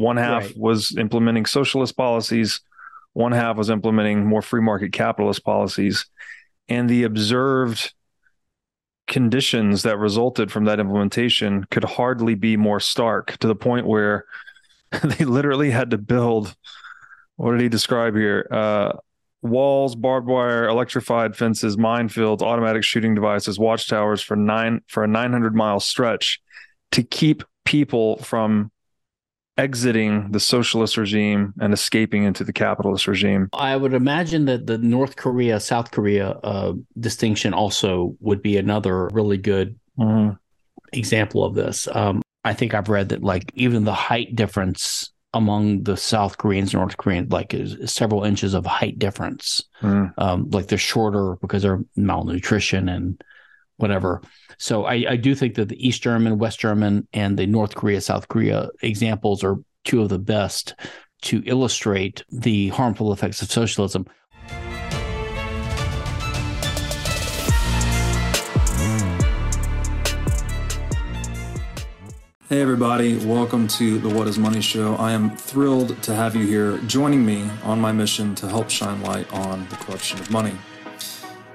One half Right. was implementing socialist policies, one half was implementing more free market capitalist policies. And the observed conditions that resulted from that implementation could hardly be more stark to the point where they literally had to build what did he describe here? Uh, walls, barbed wire, electrified fences, minefields, automatic shooting devices, watchtowers for nine for a 900 mile stretch to keep people from exiting the socialist regime and escaping into the capitalist regime. I would imagine that the North Korea South Korea uh, distinction also would be another really good Mhm. example of this. Um, I think I've read that like even the height difference among the South Koreans and North Koreans like is several inches of height difference. Mm. Um, like they're shorter because they're malnutrition and whatever. So I, I do think that the East German, West German, and the North Korea, South Korea examples are two of the best to illustrate the harmful effects of socialism. Hey, everybody, welcome to the What is Money Show. I am thrilled to have you here joining me on my mission to help shine light on the corruption of money.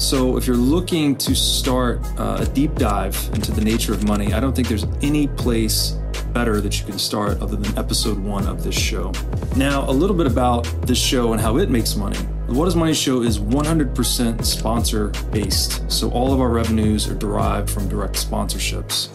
So, if you're looking to start uh, a deep dive into the nature of money, I don't think there's any place better that you can start other than episode one of this show. Now, a little bit about this show and how it makes money. The What is Money show is 100% sponsor based. So, all of our revenues are derived from direct sponsorships.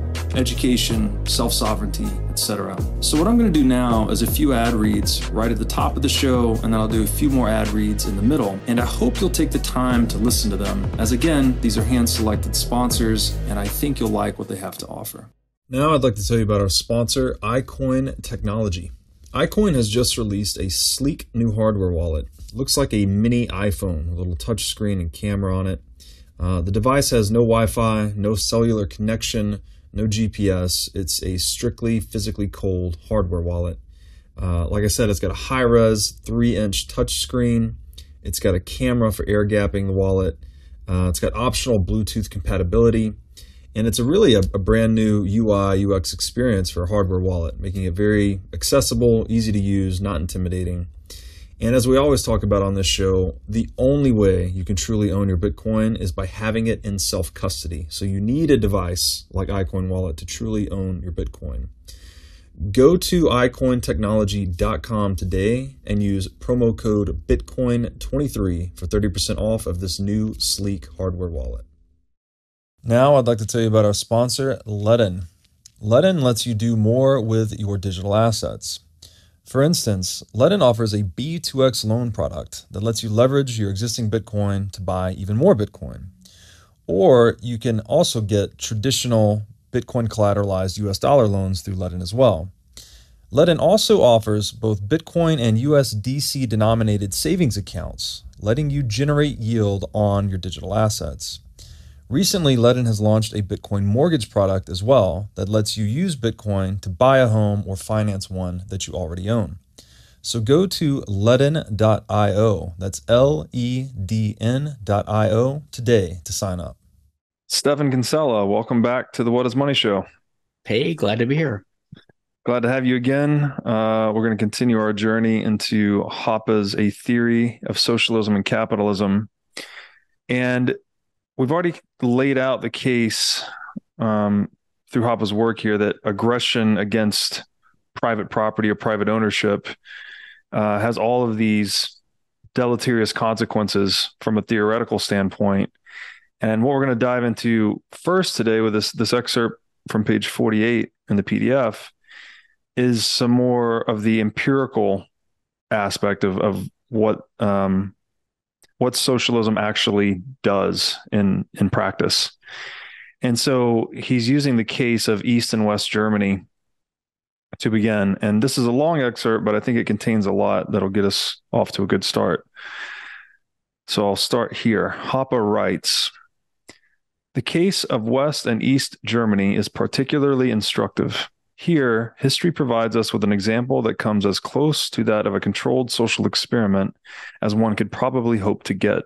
education, self sovereignty, etc. So, what I'm going to do now is a few ad reads right at the top of the show, and then I'll do a few more ad reads in the middle. And I hope you'll take the time to listen to them, as again, these are hand selected sponsors, and I think you'll like what they have to offer. Now, I'd like to tell you about our sponsor, iCoin Technology. iCoin has just released a sleek new hardware wallet. looks like a mini iPhone, a little touchscreen and camera on it. Uh, the device has no Wi Fi, no cellular connection, no GPS. It's a strictly physically cold hardware wallet. Uh, like I said, it's got a high res 3 inch touchscreen. It's got a camera for air gapping the wallet. Uh, it's got optional Bluetooth compatibility. And it's a really a, a brand new UI UX experience for a hardware wallet, making it very accessible, easy to use, not intimidating. And as we always talk about on this show, the only way you can truly own your Bitcoin is by having it in self custody. So you need a device like iCoin Wallet to truly own your Bitcoin. Go to iCoinTechnology.com today and use promo code Bitcoin23 for 30% off of this new sleek hardware wallet. Now, I'd like to tell you about our sponsor, Ledn. Ledn lets you do more with your digital assets. For instance, Ledn offers a B2X loan product that lets you leverage your existing Bitcoin to buy even more Bitcoin. Or you can also get traditional Bitcoin collateralized US dollar loans through Ledn as well. Ledn also offers both Bitcoin and USDC denominated savings accounts, letting you generate yield on your digital assets. Recently, Ledn has launched a Bitcoin mortgage product as well that lets you use Bitcoin to buy a home or finance one that you already own. So go to ledn.io, that's L E D N.io today to sign up. Stephan Kinsella, welcome back to the What is Money Show. Hey, glad to be here. Glad to have you again. Uh, we're going to continue our journey into Hoppe's A Theory of Socialism and Capitalism. And we've already laid out the case um, through Hoppe's work here that aggression against private property or private ownership uh, has all of these deleterious consequences from a theoretical standpoint. And what we're going to dive into first today with this this excerpt from page 48 in the PDF is some more of the empirical aspect of, of what um, what socialism actually does in in practice. And so he's using the case of East and West Germany to begin. And this is a long excerpt, but I think it contains a lot that'll get us off to a good start. So I'll start here. Hoppe writes The case of West and East Germany is particularly instructive. Here, history provides us with an example that comes as close to that of a controlled social experiment as one could probably hope to get.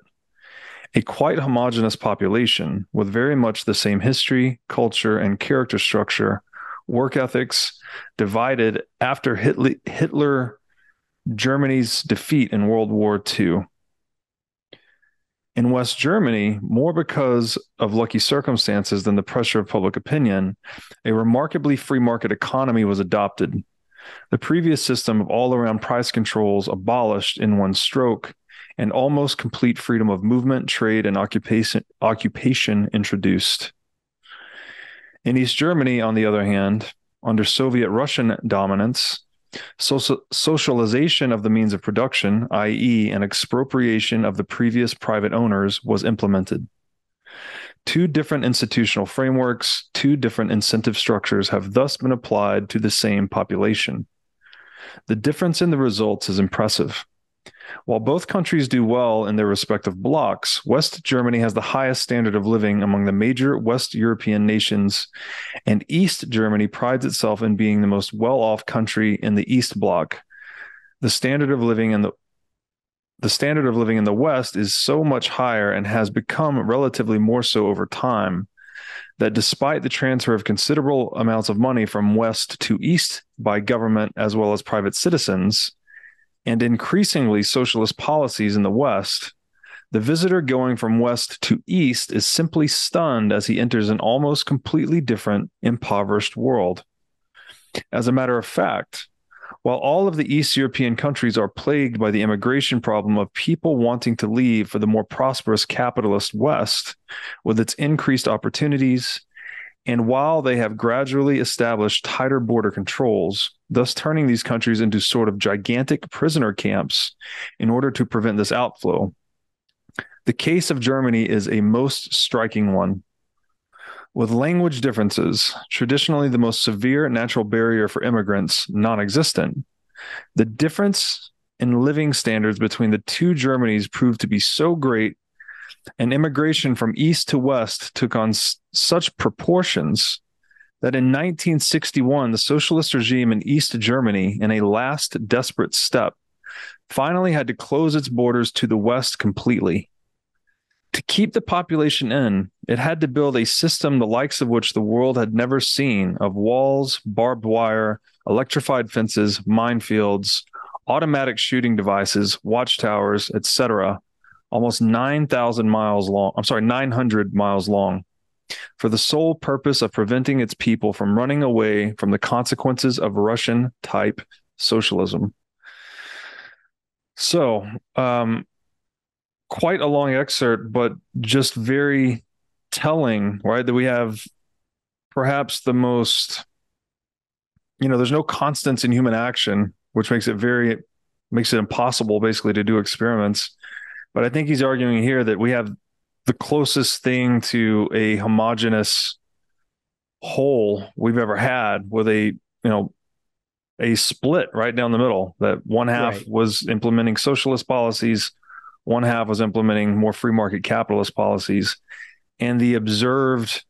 A quite homogeneous population with very much the same history, culture, and character structure, work ethics, divided after Hitler Germany's defeat in World War II. In West Germany, more because of lucky circumstances than the pressure of public opinion, a remarkably free market economy was adopted. The previous system of all around price controls abolished in one stroke, and almost complete freedom of movement, trade, and occupation, occupation introduced. In East Germany, on the other hand, under Soviet Russian dominance, Social, socialization of the means of production, i.e., an expropriation of the previous private owners, was implemented. Two different institutional frameworks, two different incentive structures have thus been applied to the same population. The difference in the results is impressive. While both countries do well in their respective blocs, West Germany has the highest standard of living among the major West European nations, and East Germany prides itself in being the most well off country in the East Bloc. The standard of living in the the standard of living in the West is so much higher and has become relatively more so over time that despite the transfer of considerable amounts of money from West to East by government as well as private citizens, and increasingly socialist policies in the West, the visitor going from west to east is simply stunned as he enters an almost completely different, impoverished world. As a matter of fact, while all of the East European countries are plagued by the immigration problem of people wanting to leave for the more prosperous capitalist West, with its increased opportunities, and while they have gradually established tighter border controls, thus turning these countries into sort of gigantic prisoner camps in order to prevent this outflow, the case of Germany is a most striking one. With language differences, traditionally the most severe natural barrier for immigrants, non existent, the difference in living standards between the two Germanys proved to be so great and immigration from east to west took on s- such proportions that in 1961, the socialist regime in East Germany, in a last desperate step, finally had to close its borders to the west completely. To keep the population in, it had to build a system the likes of which the world had never seen of walls, barbed wire, electrified fences, minefields, automatic shooting devices, watchtowers, etc., almost 9,000 miles long. I'm sorry, 900 miles long for the sole purpose of preventing its people from running away from the consequences of Russian type socialism. So, um, quite a long excerpt, but just very telling, right? That we have perhaps the most, you know, there's no constants in human action, which makes it very, makes it impossible basically to do experiments. But I think he's arguing here that we have the closest thing to a homogenous whole we've ever had with a, you know, a split right down the middle that one half right. was implementing socialist policies, one half was implementing more free market capitalist policies. And the observed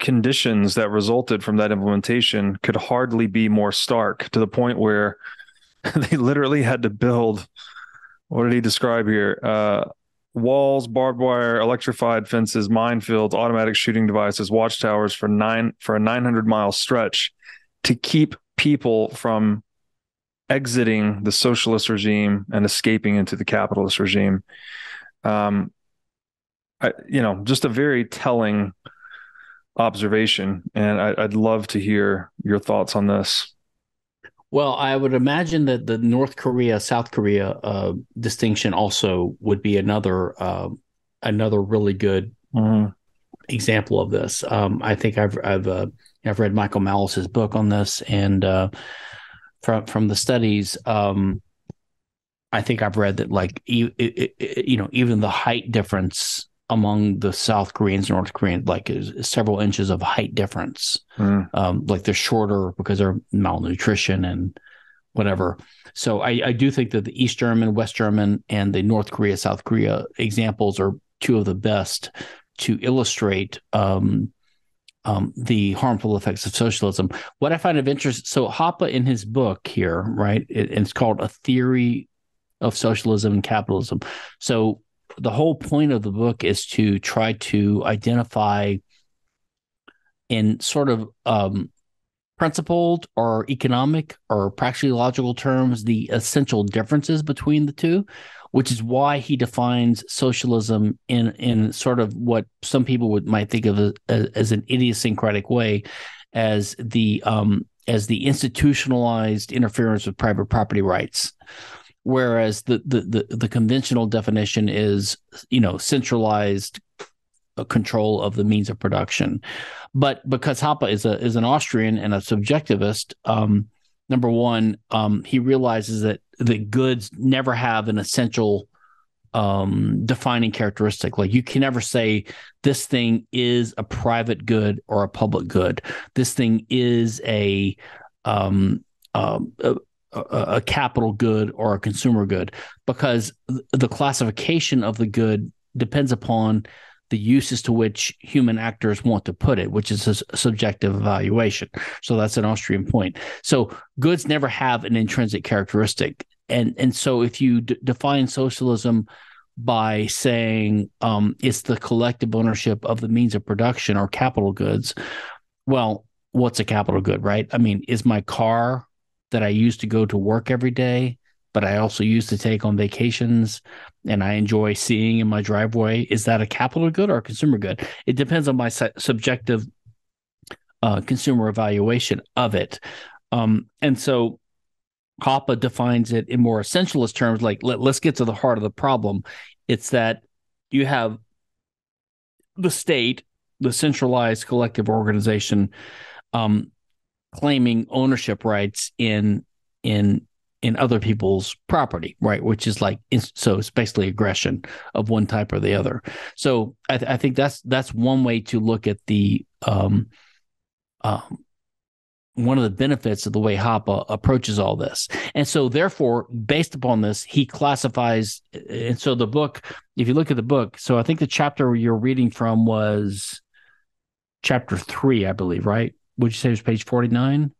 conditions that resulted from that implementation could hardly be more stark to the point where they literally had to build what did he describe here? Uh, walls, barbed wire, electrified fences, minefields, automatic shooting devices, watchtowers for nine for a 900 mile stretch to keep people from exiting the socialist regime and escaping into the capitalist regime. Um, I, you know, just a very telling observation, and I, I'd love to hear your thoughts on this. Well, I would imagine that the North Korea South Korea uh, distinction also would be another uh, another really good mm-hmm. example of this. Um, I think I've I've uh, I've read Michael Malice's book on this, and uh, from from the studies, um, I think I've read that like you, you know even the height difference among the South Koreans and North Koreans like is several inches of height difference. Mm. Um, like they're shorter because they're malnutrition and whatever. So I, I do think that the East German, West German, and the North Korea, South Korea examples are two of the best to illustrate um, um, the harmful effects of socialism. What I find of interest, so Hoppe in his book here, right, it, it's called A Theory of Socialism and Capitalism. So the whole point of the book is to try to identify in sort of um, principled or economic or practically logical terms the essential differences between the two which is why he defines socialism in in sort of what some people would might think of as, as an idiosyncratic way as the um, as the institutionalized interference with private property rights whereas the, the the the conventional definition is you know centralized uh, control of the means of production but because Hoppe is a is an Austrian and a subjectivist um, number one um, he realizes that the goods never have an essential um, defining characteristic. Like you can never say this thing is a private good or a public good. This thing is a um, um, a, a, capital good or a consumer good because the classification of the good depends upon the uses to which human actors want to put it, which is a subjective evaluation. So that's an Austrian point. So goods never have an intrinsic characteristic, and and so if you d- define socialism by saying um, it's the collective ownership of the means of production or capital goods, well, what's a capital good, right? I mean, is my car that I use to go to work every day but I also use to take on vacations and I enjoy seeing in my driveway. Is that a capital good or a consumer good? It depends on my su- subjective uh, consumer evaluation of it. Um, and so Hoppe defines it in more essentialist terms like let, let's get to the heart of the problem. It's that you have the state, the centralized collective organization, um, claiming ownership rights in in in other people's property, right? Which is like so it's basically aggression of one type or the other. So I, th- I think that's that's one way to look at the um, um, one of the benefits of the way Hoppe approaches all this. And so, therefore, based upon this, he classifies. And so, the book, if you look at the book, so I think the chapter you're reading from was chapter three, I believe, right? Would you say it was page 49?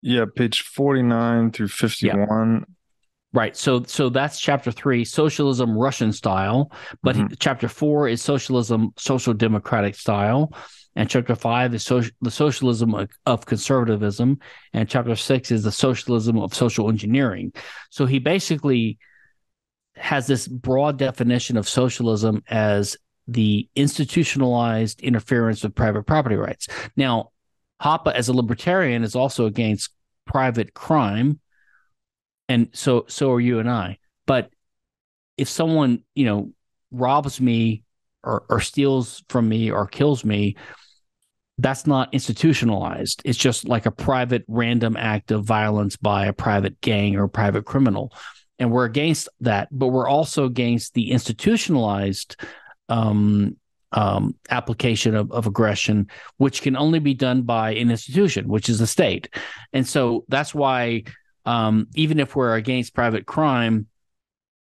Yeah, page 49 through 51. Yeah. Right. So so that's chapter 3, socialism Russian style, but mm-hmm. chapter 4 is socialism social democratic style, and chapter 5 is social, the socialism of, of conservatism, and chapter 6 is the socialism of social engineering. So he basically has this broad definition of socialism as the institutionalized interference with private property rights. Now, Hoppe, as a libertarian, is also against private crime, and so so are you and I. But if someone you know robs me or, or steals from me or kills me, that's not institutionalized. It's just like a private random act of violence by a private gang or private criminal. And we're against that, but we're also against the institutionalized um, um, application of, of aggression, which can only be done by an institution, which is the state. And so that's why, um, even if we're against private crime,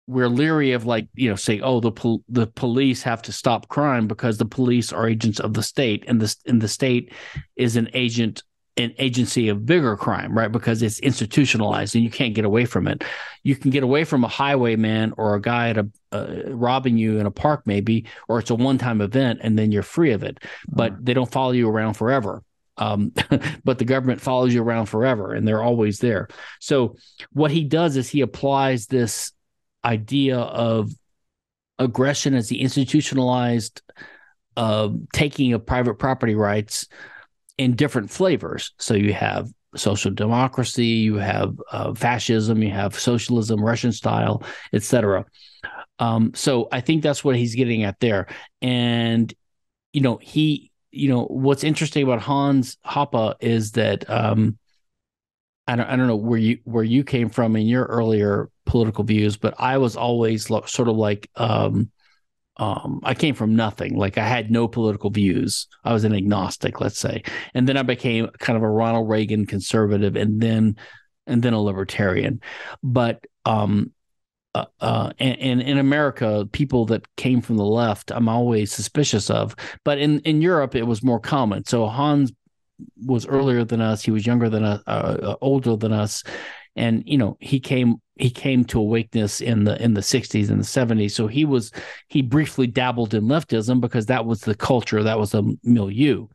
we're leery of like you know say oh the pol- the police have to stop crime because the police are agents of the state and the and the state is an agent an agency of bigger crime, right? Because it's institutionalized and you can't get away from it. You can get away from a highwayman or a guy at a uh, robbing you in a park, maybe, or it's a one-time event and then you're free of it. But mm. they don't follow you around forever. Um, but the government follows you around forever, and they're always there. So what he does is he applies this idea of aggression as the institutionalized uh, taking of private property rights in different flavors. So you have social democracy, you have uh, fascism, you have socialism, Russian style, etc. Um, so I think that's what he's getting at there. And you know, he, you know, what's interesting about Hans Hoppe is that um, I don't, I don't know where you where you came from in your earlier political views, but I was always lo- sort of like um, um, I came from nothing. Like I had no political views. I was an agnostic, let's say, and then I became kind of a Ronald Reagan conservative, and then and then a libertarian. But um, uh, uh, and, and, in America, people that came from the left, I'm always suspicious of. But in, in Europe, it was more common. So Hans was earlier than us. He was younger than us, uh, uh, older than us, and you know he came he came to awakeness in the in the 60s and the 70s. So he was he briefly dabbled in leftism because that was the culture, that was a milieu.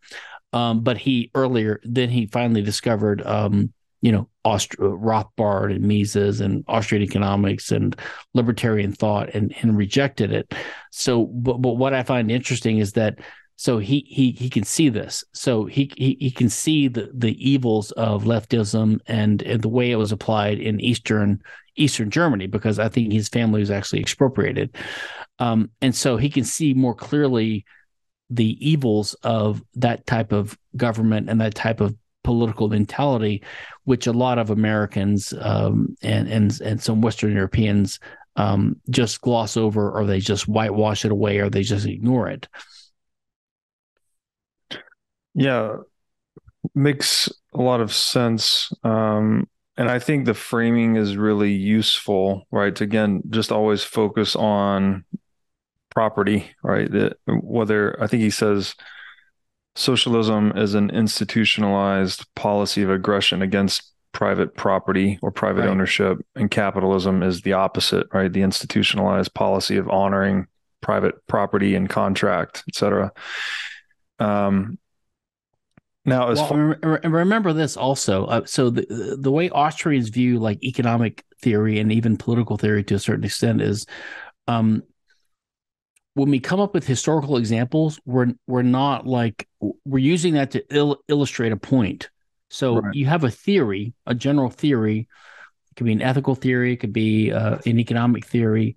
Um, but he earlier then he finally discovered um, you know, Aust- Rothbard and Mises and Austrian economics and libertarian thought and, and rejected it. So, but, but what I find interesting is that so he he he can see this. So he he, he can see the, the evils of leftism and, and the way it was applied in Eastern Eastern Germany because I think his family was actually expropriated. Um, and so he can see more clearly the evils of that type of government and that type of political mentality, which a lot of Americans um, and and and some Western Europeans um, just gloss over, or they just whitewash it away, or they just ignore it. Yeah, makes a lot of sense. Um, and I think the framing is really useful, right? To again, just always focus on property, right? That whether I think he says socialism is an institutionalized policy of aggression against private property or private right. ownership and capitalism is the opposite right the institutionalized policy of honoring private property and contract etc um now as well, far- remember this also uh, so the the way austrians view like economic theory and even political theory to a certain extent is um when we come up with historical examples, we're we're not like we're using that to il- illustrate a point. So right. you have a theory, a general theory. It could be an ethical theory, it could be uh, an economic theory,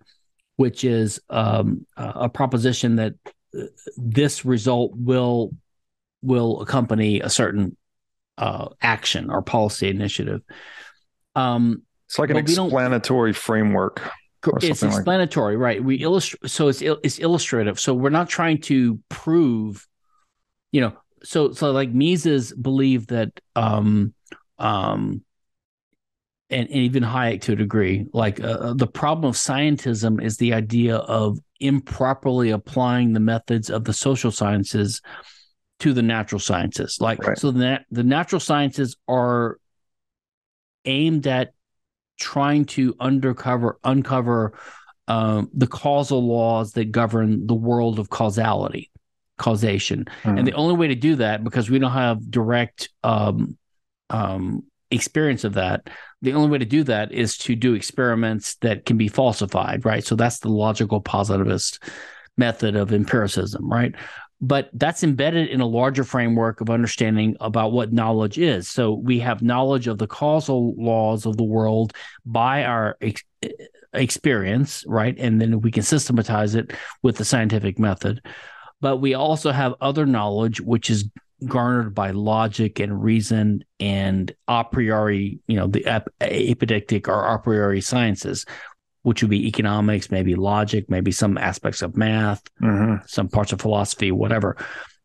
which is um, a proposition that uh, this result will will accompany a certain uh, action or policy initiative. Um, it's like an explanatory framework it's explanatory, like right? We illustrate, so it's it's illustrative. So we're not trying to prove, you know. So so like Mises believed that, um, um, and, and even Hayek to a degree, like uh, uh, the problem of scientism is the idea of improperly applying the methods of the social sciences to the natural sciences. Like right. so, the the natural sciences are aimed at trying to undercover uncover um, the causal laws that govern the world of causality causation. Mm-hmm. and the only way to do that because we don't have direct um, um, experience of that the only way to do that is to do experiments that can be falsified right? So that's the logical positivist method of empiricism right but that's embedded in a larger framework of understanding about what knowledge is. So we have knowledge of the causal laws of the world by our ex- experience, right? And then we can systematize it with the scientific method. But we also have other knowledge, which is garnered by logic and reason and a priori, you know, the ap- apodictic or a priori sciences, which would be economics, maybe logic, maybe some aspects of math, mm-hmm. some parts of philosophy, whatever.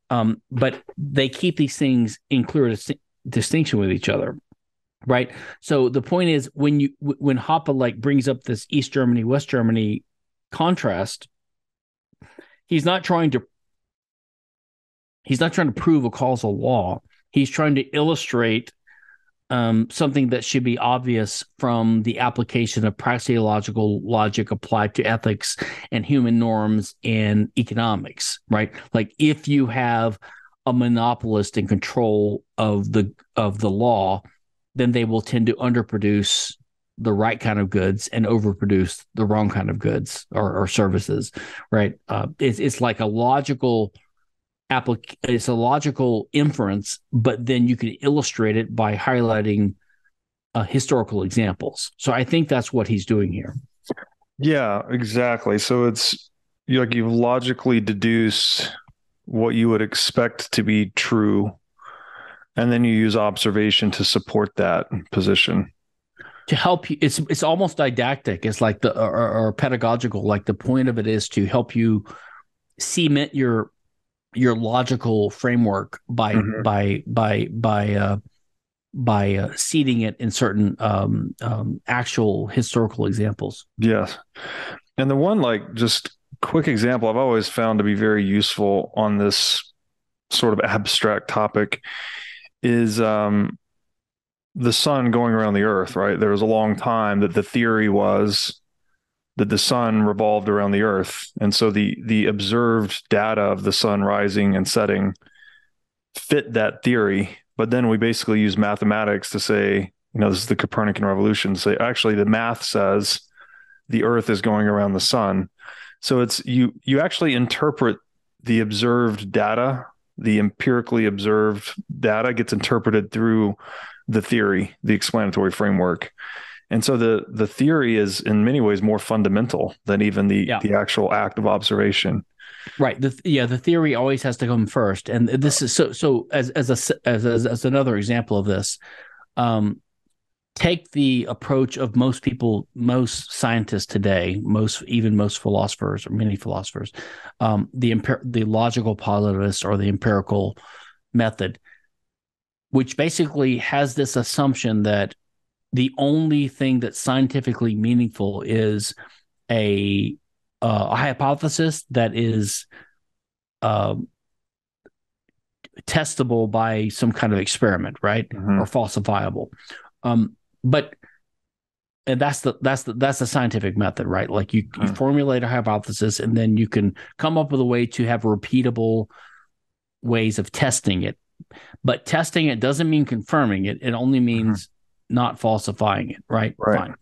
Um, but they keep these things in clear dis- distinction with each other, right? So the point is, when you when Hoppe like brings up this East Germany West Germany contrast, he's not trying to he's not trying to prove a causal law. He's trying to illustrate um, something that should be obvious from the application of praxeological logic applied to ethics and human norms and economics, right? Like if you have a monopolist in control of the of the law, then they will tend to underproduce the right kind of goods and overproduce the wrong kind of goods or, or services, right? Uh, it's it's like a logical applic- it's a logical inference, but then you can illustrate it by highlighting uh, historical examples. So I think that's what he's doing here. Yeah, exactly. So it's like you've logically deduced what you would expect to be true. and then you use observation to support that position to help you it's it's almost didactic it's like the or, or, pedagogical like the point of it is to help you cement your your logical framework by mm-hmm. by by by uh by uh, seeding it in certain um, um, actual historical examples. Yes, and the one like just quick example I've always found to be very useful on this sort of abstract topic is um, the sun going around the earth, right? There was a long time that the theory was that the sun revolved around the earth. And so the the observed data of the sun rising and setting fit that theory. But then we basically use mathematics to say, you know, this is the Copernican revolution, say actually the math says the earth is going around the sun. So it's you you actually interpret the observed data the empirically observed data gets interpreted through the theory, the explanatory framework. And so the the theory is in many ways more fundamental than even the yeah. the actual act of observation. Right. The, yeah, the theory always has to come first. And this is so so as as a as as, as another example of this, um, take the approach of most people, most scientists today, most even most philosophers or many philosophers, um, the empir- the logical positivist or the empirical method, which basically has this assumption that the only thing that's scientifically meaningful is a, uh, a hypothesis that is uh, testable by some kind of experiment, right, mm-hmm. or falsifiable. Um, but and that's the that's the that's the scientific method, right? Like you, you hmm. formulate a hypothesis and then you can come up with a way to have repeatable ways of testing it. But testing it doesn't mean confirming it. It only mm-hmm. means mm-hmm. Not falsifying it, right? Right. Fine.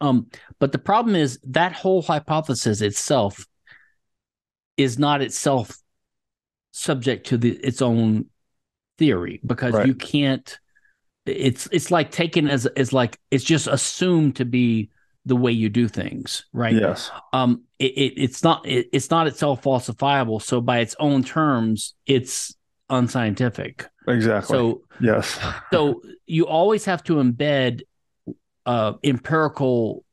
Um, but the problem is that whole hypothesis itself is not itself subject to the its own theory because right. you can't it's it's like taken as as like it's just assumed to be the way you do things, right? Yes. Um, it, it it's not it, it's not itself falsifiable. So by its own terms, it's unscientific. Exactly. So yes. so you always have to embed uh, empirical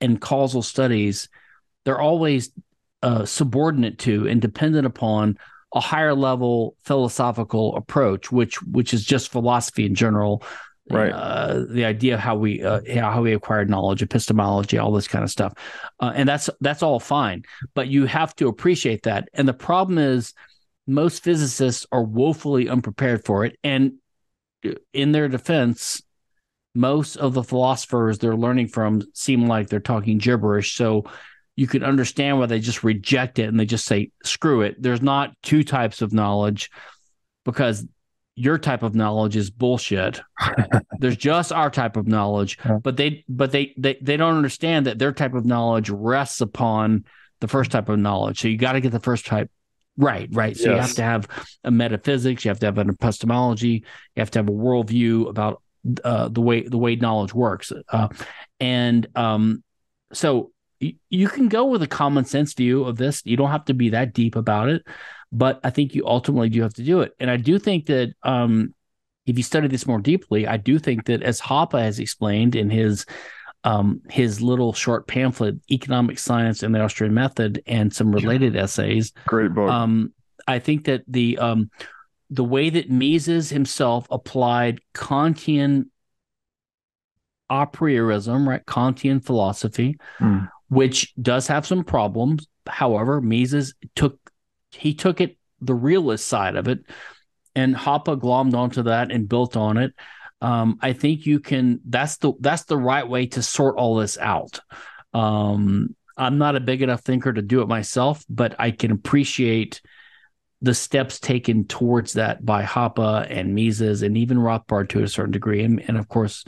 and causal studies. They're always uh, subordinate to and dependent upon a higher level philosophical approach, which which is just philosophy in general, right? Uh, the idea of how we uh, how we acquired knowledge, epistemology, all this kind of stuff, uh, and that's that's all fine. But you have to appreciate that. And the problem is, most physicists are woefully unprepared for it. And uh, in their defense, most of the philosophers they're learning from seem like they're talking gibberish. So you can understand why they just reject it and they just say screw it. There's not two types of knowledge because your type of knowledge is bullshit. There's just our type of knowledge. But they but they, they they don't understand that their type of knowledge rests upon the first type of knowledge. So you got to get the first type right right so yes. you have to have a metaphysics you have to have an epistemology you have to have a worldview about uh, the way the way knowledge works uh, and um so you can go with a common sense view of this. You don't have to be that deep about it, but I think you ultimately do have to do it. And I do think that um, if you study this more deeply, I do think that as Hoppe has explained in his um, his little short pamphlet, Economic Science and the Austrian Method, and some related essays. Great book. Um, I think that the um, the way that Mises himself applied Kantian a priorism, right? Kantian philosophy, mm which does have some problems. However, Mises took he took it the realist side of it, and Hoppe glommed onto that and built on it. Um, I think you can. That's the that's the right way to sort all this out. Um, I'm not a big enough thinker to do it myself, but I can appreciate the steps taken towards that by Hoppe and Mises and even Rothbard to a certain degree, and, and of course,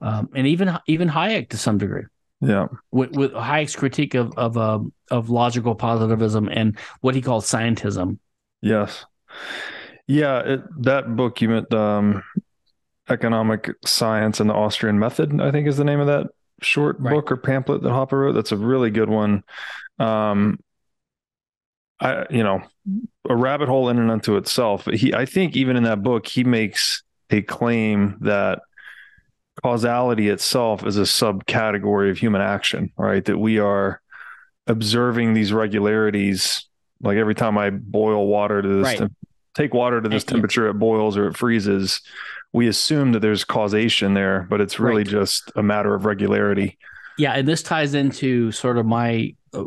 um, and even even Hayek to some degree. Yeah, with, with Hayek's critique of of uh, of logical positivism and what he calls scientism. Yes, yeah, it, that book you meant um, economic science and the Austrian method. I think is the name of that short right. book or pamphlet that Hoppe wrote. That's a really good one. Um, I you know a rabbit hole in and unto itself. He I think even in that book he makes a claim that causality itself is a subcategory of human action, right? That we are observing these regularities. Like every time I boil water to this, right. te- take water to this temperature, it boils or it freezes. We assume that there's causation there, but it's really right. just a matter of regularity. Yeah, and this ties into sort of my uh,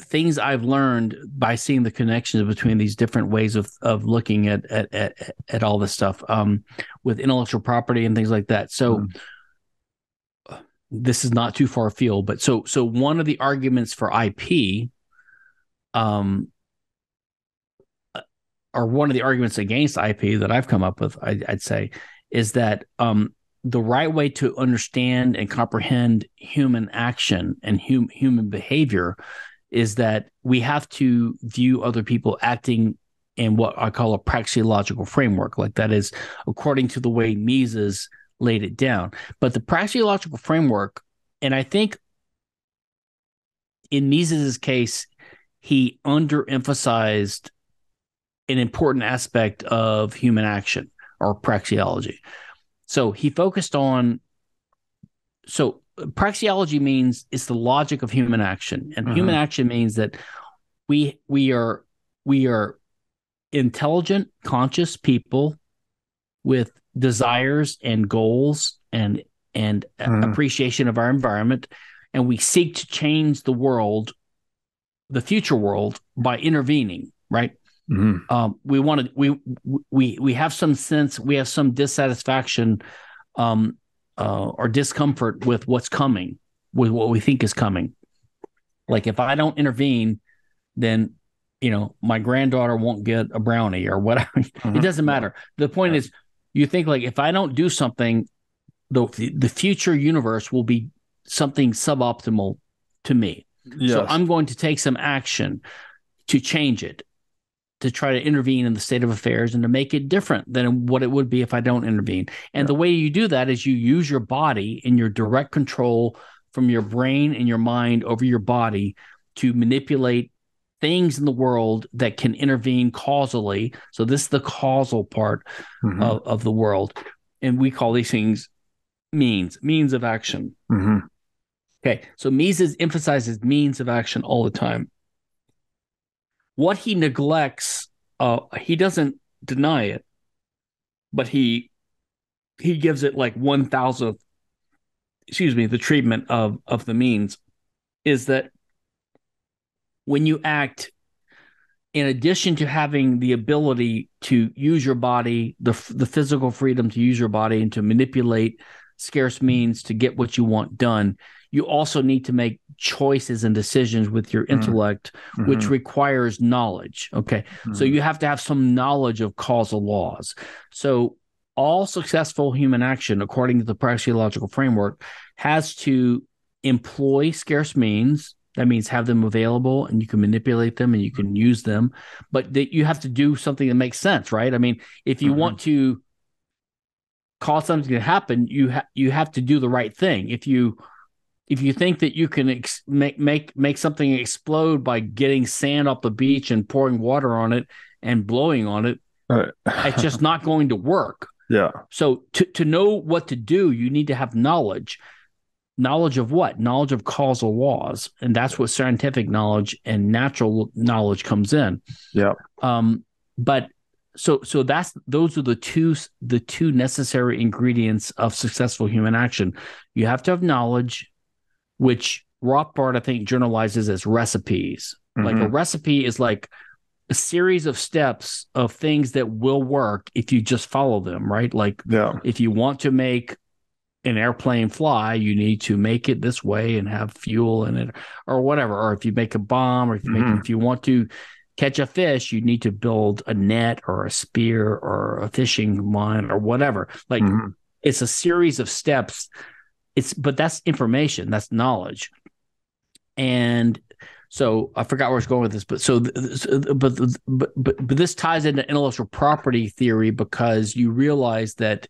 things I've learned by seeing the connections between these different ways of of looking at at at, at all this stuff um, with intellectual property and things like that. So. Mm. This is not too far afield, but so so one of the arguments for IP, um, or one of the arguments against IP that I've come up with, I, would say, is that um, the right way to understand and comprehend human action and hum, human behavior is that we have to view other people acting in what I call a praxeological framework. Like that is according to the way Mises laid it down. But the praxeological framework, and I think in Mises's case, he underemphasized an important aspect of human action or praxeology. So he focused on so praxeology means it's the logic of human action and mm-hmm. human action means that we we are we are intelligent conscious people with desires and goals and and mm-hmm. appreciation of our environment and we seek to change the world the future world by intervening right mm-hmm. um, we want to we we we have some sense we have some dissatisfaction um, uh, or discomfort with what's coming, with what we think is coming. Like if I don't intervene, then you know my granddaughter won't get a brownie or whatever. Mm-hmm. It doesn't matter. The point yeah. is, you think like if I don't do something, the the future universe will be something suboptimal to me. Yes. So I'm going to take some action to change it to try to intervene in the state of affairs and to make it different than what it would be if I don't intervene. And yeah. the way you do that is you use your body in your direct control from your brain and your mind over your body to manipulate things in the world that can intervene causally. So this is the causal part mm-hmm. of, of the world. And we call these things means, means of action. Mm-hmm. Okay. So Mises emphasizes means of action all the time what he neglects uh he doesn't deny it but he he gives it like one thousandth excuse me the treatment of of the means is that when you act in addition to having the ability to use your body the the physical freedom to use your body and to manipulate scarce means to get what you want done you also need to make choices and decisions with your mm-hmm. intellect, mm-hmm. which requires knowledge. Okay. Mm-hmm. So you have to have some knowledge of causal laws. So all successful human action, according to the praxeological framework, has to employ scarce means. That means have them available and you can manipulate them and you can use them, but that you have to do something that makes sense, right? I mean, if you mm-hmm. want to cause something to happen, you ha- you have to do the right thing. If you if you think that you can ex- make make make something explode by getting sand off the beach and pouring water on it and blowing on it, right. it's just not going to work. Yeah. So to to know what to do, you need to have knowledge. Knowledge of what? Knowledge of causal laws, and that's what scientific knowledge and natural knowledge comes in. Yeah. Um, but so so that's those are the two the two necessary ingredients of successful human action. You have to have knowledge which Rothbard, I think, generalizes as recipes. Mm-hmm. Like a mm-hmm. recipe is like a series of steps of things that will work if you just follow them, right? Like yeah. if you want to make an airplane fly, you need to make it this way and have fuel in it or whatever. Or if you make a bomb or if you mm-hmm. if you want to catch a fish, you need to build a net or a spear or a fishing line or whatever. Like mm-hmm. it's a series of steps it's but that's information that's knowledge and so I forgot where I was going with this, but so, but, but, but, but this ties into intellectual property theory because you realize that,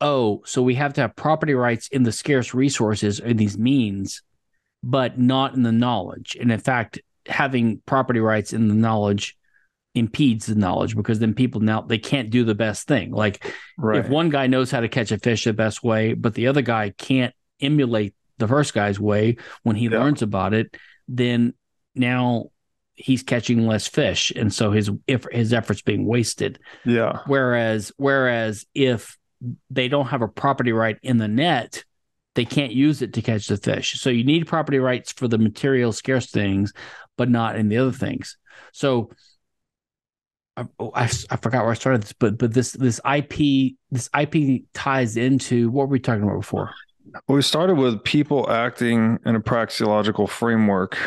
oh, so we have to have property rights in the scarce resources in these means, but not in the knowledge. And in fact, having property rights in the knowledge impedes the knowledge because then people now they can't do the best thing. Like right. if one guy knows how to catch a fish the best way, but the other guy can't emulate the first guy's way when he Yeah. learns about it, then now he's catching less fish, and so his if his efforts being wasted. yeah, Whereas whereas if they don't have a property right in the net, they can't use it to catch the fish. So you need property rights for the material scarce things, but not in the other things. So I, oh, I, I forgot where I started this, but but this this IP this IP ties into what were we talking about before? we started with people acting in a praxeological framework.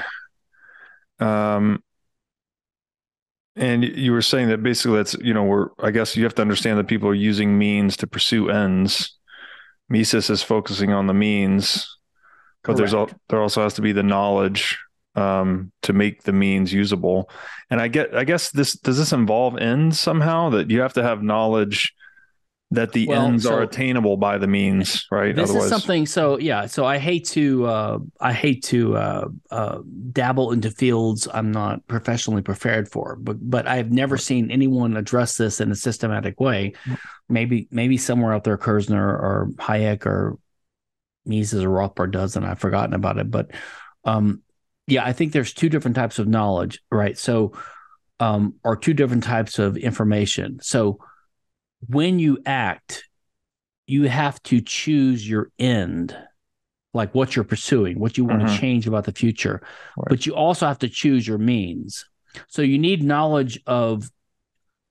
Um, and you were saying that basically that's you know we're I guess you have to understand that people are using means to pursue ends. Mises is focusing on the means, but there's all there also has to be the knowledge um, to make the means usable. And I get I guess this does this involve ends somehow that you have to have knowledge that the Well, ends so- are attainable by the means, right? This is something. So yeah. So I hate to uh, I hate to uh, uh, dabble into fields I'm not professionally prepared for, but but I've never seen anyone address this in a systematic way. Maybe maybe somewhere out there, Kirzner or Hayek or Mises or Rothbard does, and I've forgotten about it. But um, yeah, I think there's two different types of knowledge, right? So um, or two different types of information. So when you act, you have to choose your end, like what you're pursuing, what you want Mhm. to change about the future. Right. But you also have to choose your means. So you need knowledge of,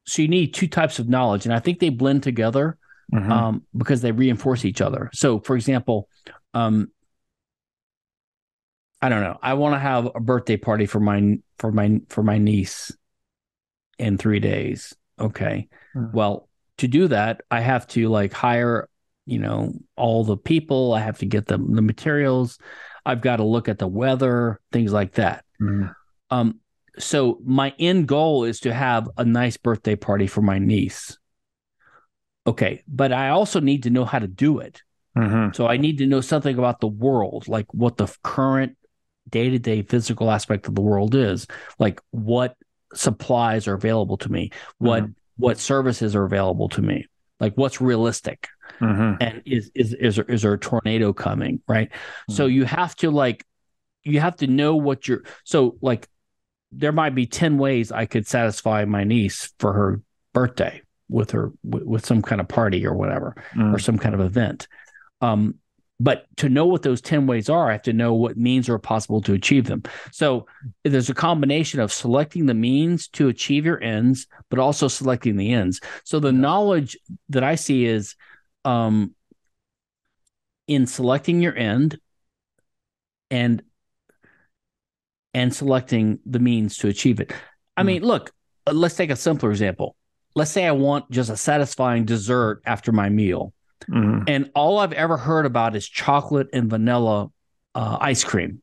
so you need two types of knowledge. And I think they blend together Mhm. um, because they reinforce each other. So, for example, um, I don't know. I want to have a birthday party for my for my for my niece in three days. Okay. Hmm. Well, to do that, I have to like hire, you know, all the people. I have to get them the materials. I've got to look at the weather, things like that. Mhm. Um, so my end goal is to have a nice birthday party for my niece. Okay, but I also need to know how to do it. Mhm. So I need to know something about the world, like what the current day-to-day physical aspect of the world is, like what supplies are available to me, what what services are available to me, like what's realistic? Mhm. and is is is there, is there a tornado coming right? So you have to like you have to know what you're so like there might be 10 ways i could satisfy my niece for her birthday with her with, with some kind of party or whatever or some kind of event. Um but to know what those 10 ways are i have to know what means are possible to achieve them so there's a combination of selecting the means to achieve your ends but also selecting the ends so the knowledge that i see is um, in selecting your end and and selecting the means to achieve it. I Hmm. mean, look, uh, let's take a simpler example. Let's say I want just a satisfying dessert after my meal, Mhm. and all I've ever heard about is chocolate and vanilla uh, ice cream.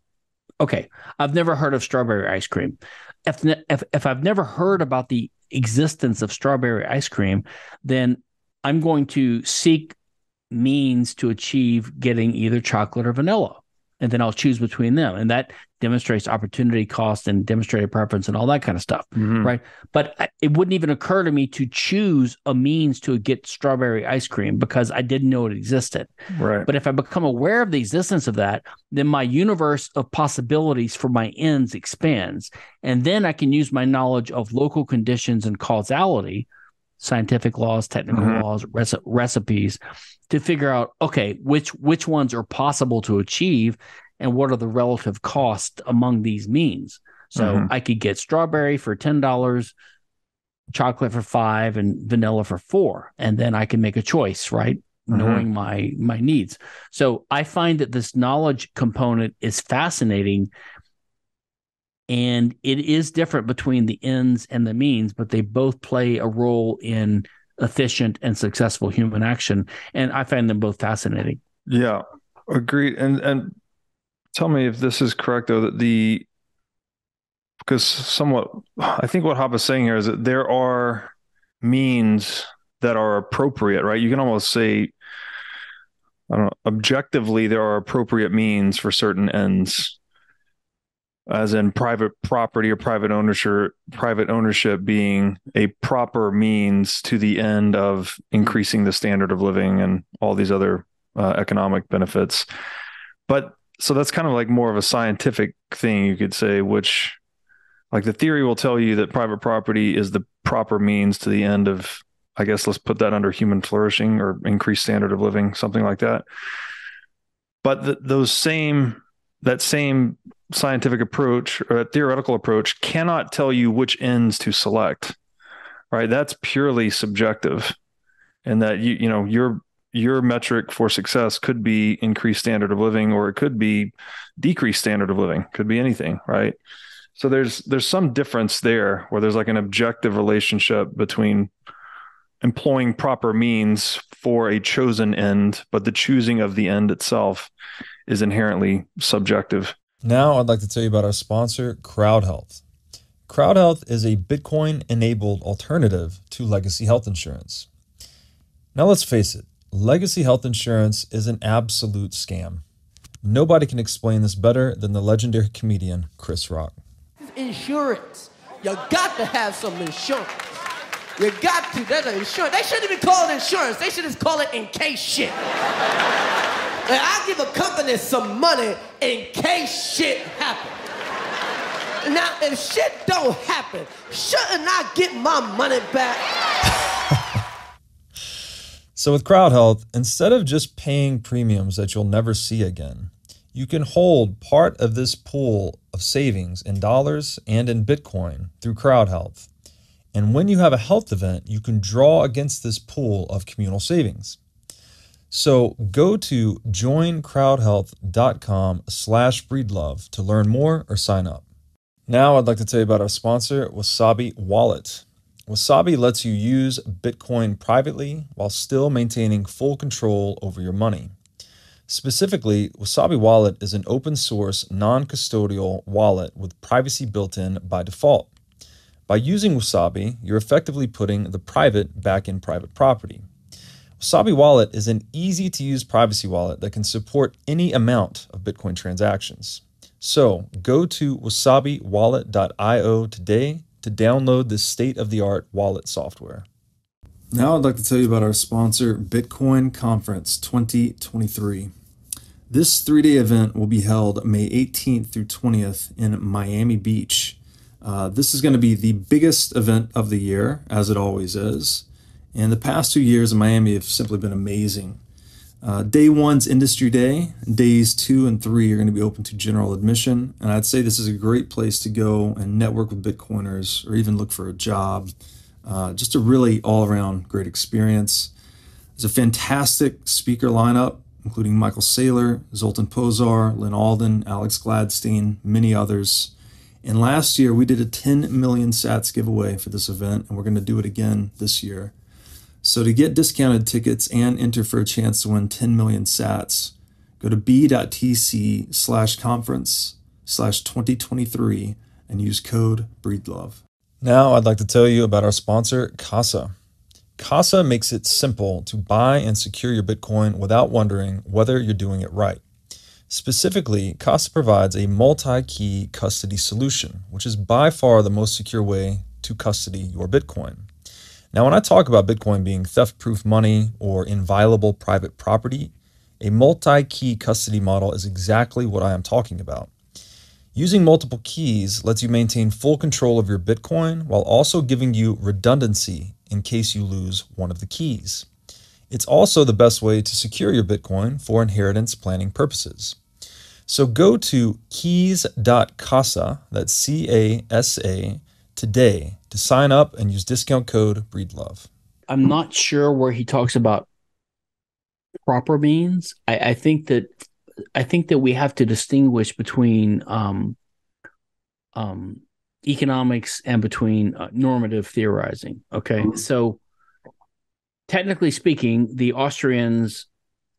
Okay, I've never heard of strawberry ice cream. If, if if I've never heard about the existence of strawberry ice cream, then I'm going to seek means to achieve getting either chocolate or vanilla. And then I'll choose between them. And that demonstrates opportunity cost and demonstrated preference and all that kind of stuff. Mhm. Right. But it wouldn't even occur to me to choose a means to get strawberry ice cream because I didn't know it existed. Right. But if I become aware of the existence of that, then my universe of possibilities for my ends expands. And then I can use my knowledge of local conditions and causality, scientific laws, technical Mhm. laws, rece- recipes, to figure out okay, which which ones are possible to achieve and what are the relative costs among these means. So Mhm. I could get strawberry for ten dollars, chocolate for five, and vanilla for four, and then I can make a choice, right? Mhm. knowing my my needs. So I find that this knowledge component is fascinating and it is different between the ends and the means, but they both play a role in efficient and successful human action and I find them both fascinating. Yeah, agreed. And and tell me if this is correct though that the because somewhat I think what Hoppe is saying here is that there are means that are appropriate, right? You can almost say I don't know, objectively there are appropriate means for certain ends. As in private property or private ownership private ownership being a proper means to the end of increasing the standard of living and all these other uh, economic benefits. But so that's kind of like more of a scientific thing you could say which like the theory will tell you that private property is the proper means to the end of i guess let's put that under human flourishing or increased standard of living something like that. But the, those same that same scientific approach or a theoretical approach cannot tell you which ends to select right? That's purely subjective. And that you you know your your metric for success could be increased standard of living or it could be decreased standard of living could be anything right? So there's there's some difference there where there's like an objective relationship between employing proper means for a chosen end but the choosing of the end itself is inherently subjective now i'd like to tell you about our sponsor CrowdHealth CrowdHealth is a bitcoin enabled alternative to legacy health insurance now let's face it legacy health insurance is an absolute scam nobody can explain this better than the legendary comedian chris rock insurance. You got to have some insurance. You got to. An insurance. They shouldn't even call it insurance. They should just call it in case shit. And I give a company some money in case shit happens. Now, if shit don't happen, shouldn't I get my money back? so with CrowdHealth, instead of just paying premiums that you'll never see again, you can hold part of this pool of savings in dollars and in Bitcoin through CrowdHealth. And when you have a health event, you can draw against this pool of communal savings. So go to joincrowdhealth.com slash breedlove to learn more or sign up. Now I'd like to tell you about our sponsor, Wasabi Wallet. Wasabi lets you use Bitcoin privately while still maintaining full control over your money. Specifically, Wasabi Wallet is an open source, non custodial wallet with privacy built in by default. By using Wasabi, you're effectively putting the private back in private property. Wasabi Wallet is an easy to use privacy wallet that can support any amount of Bitcoin transactions. So go to wasabiwallet.io today to download this state of the art wallet software. Now, I'd like to tell you about our sponsor, Bitcoin Conference 2023. This three day event will be held May 18th through 20th in Miami Beach. Uh, this is going to be the biggest event of the year, as it always is. And the past two years in Miami have simply been amazing. Uh, day one's industry day. Days two and three are going to be open to general admission. And I'd say this is a great place to go and network with Bitcoiners or even look for a job. Uh, just a really all around great experience. There's a fantastic speaker lineup including Michael Saylor, Zoltan Pozsar, Lyn Alden, Alex Gladstein, many others. And last year, we did a 10 million sats giveaway for this event, and we're going to do it again this year. So to get discounted tickets and enter for a chance to win 10 million sats, go to b.tc slash conference slash 2023 and use code BREEDLOVE. Now I'd like to tell you about our sponsor, Casa. Casa makes it simple to buy and secure your Bitcoin without wondering whether you're doing it right. Specifically, Casa provides a multi key custody solution, which is by far the most secure way to custody your Bitcoin. Now, when I talk about Bitcoin being theft proof money or inviolable private property, a multi key custody model is exactly what I am talking about. Using multiple keys lets you maintain full control of your Bitcoin while also giving you redundancy in case you lose one of the keys. It's also the best way to secure your Bitcoin for inheritance planning purposes. So go to keys.casa, that's C A S A, today to sign up and use discount code BREEDLOVE. I'm not sure where he talks about proper means. I, I think that I think that we have to distinguish between um, um, economics and between uh, normative theorizing. Okay. Mm-hmm. So, technically speaking, the Austrians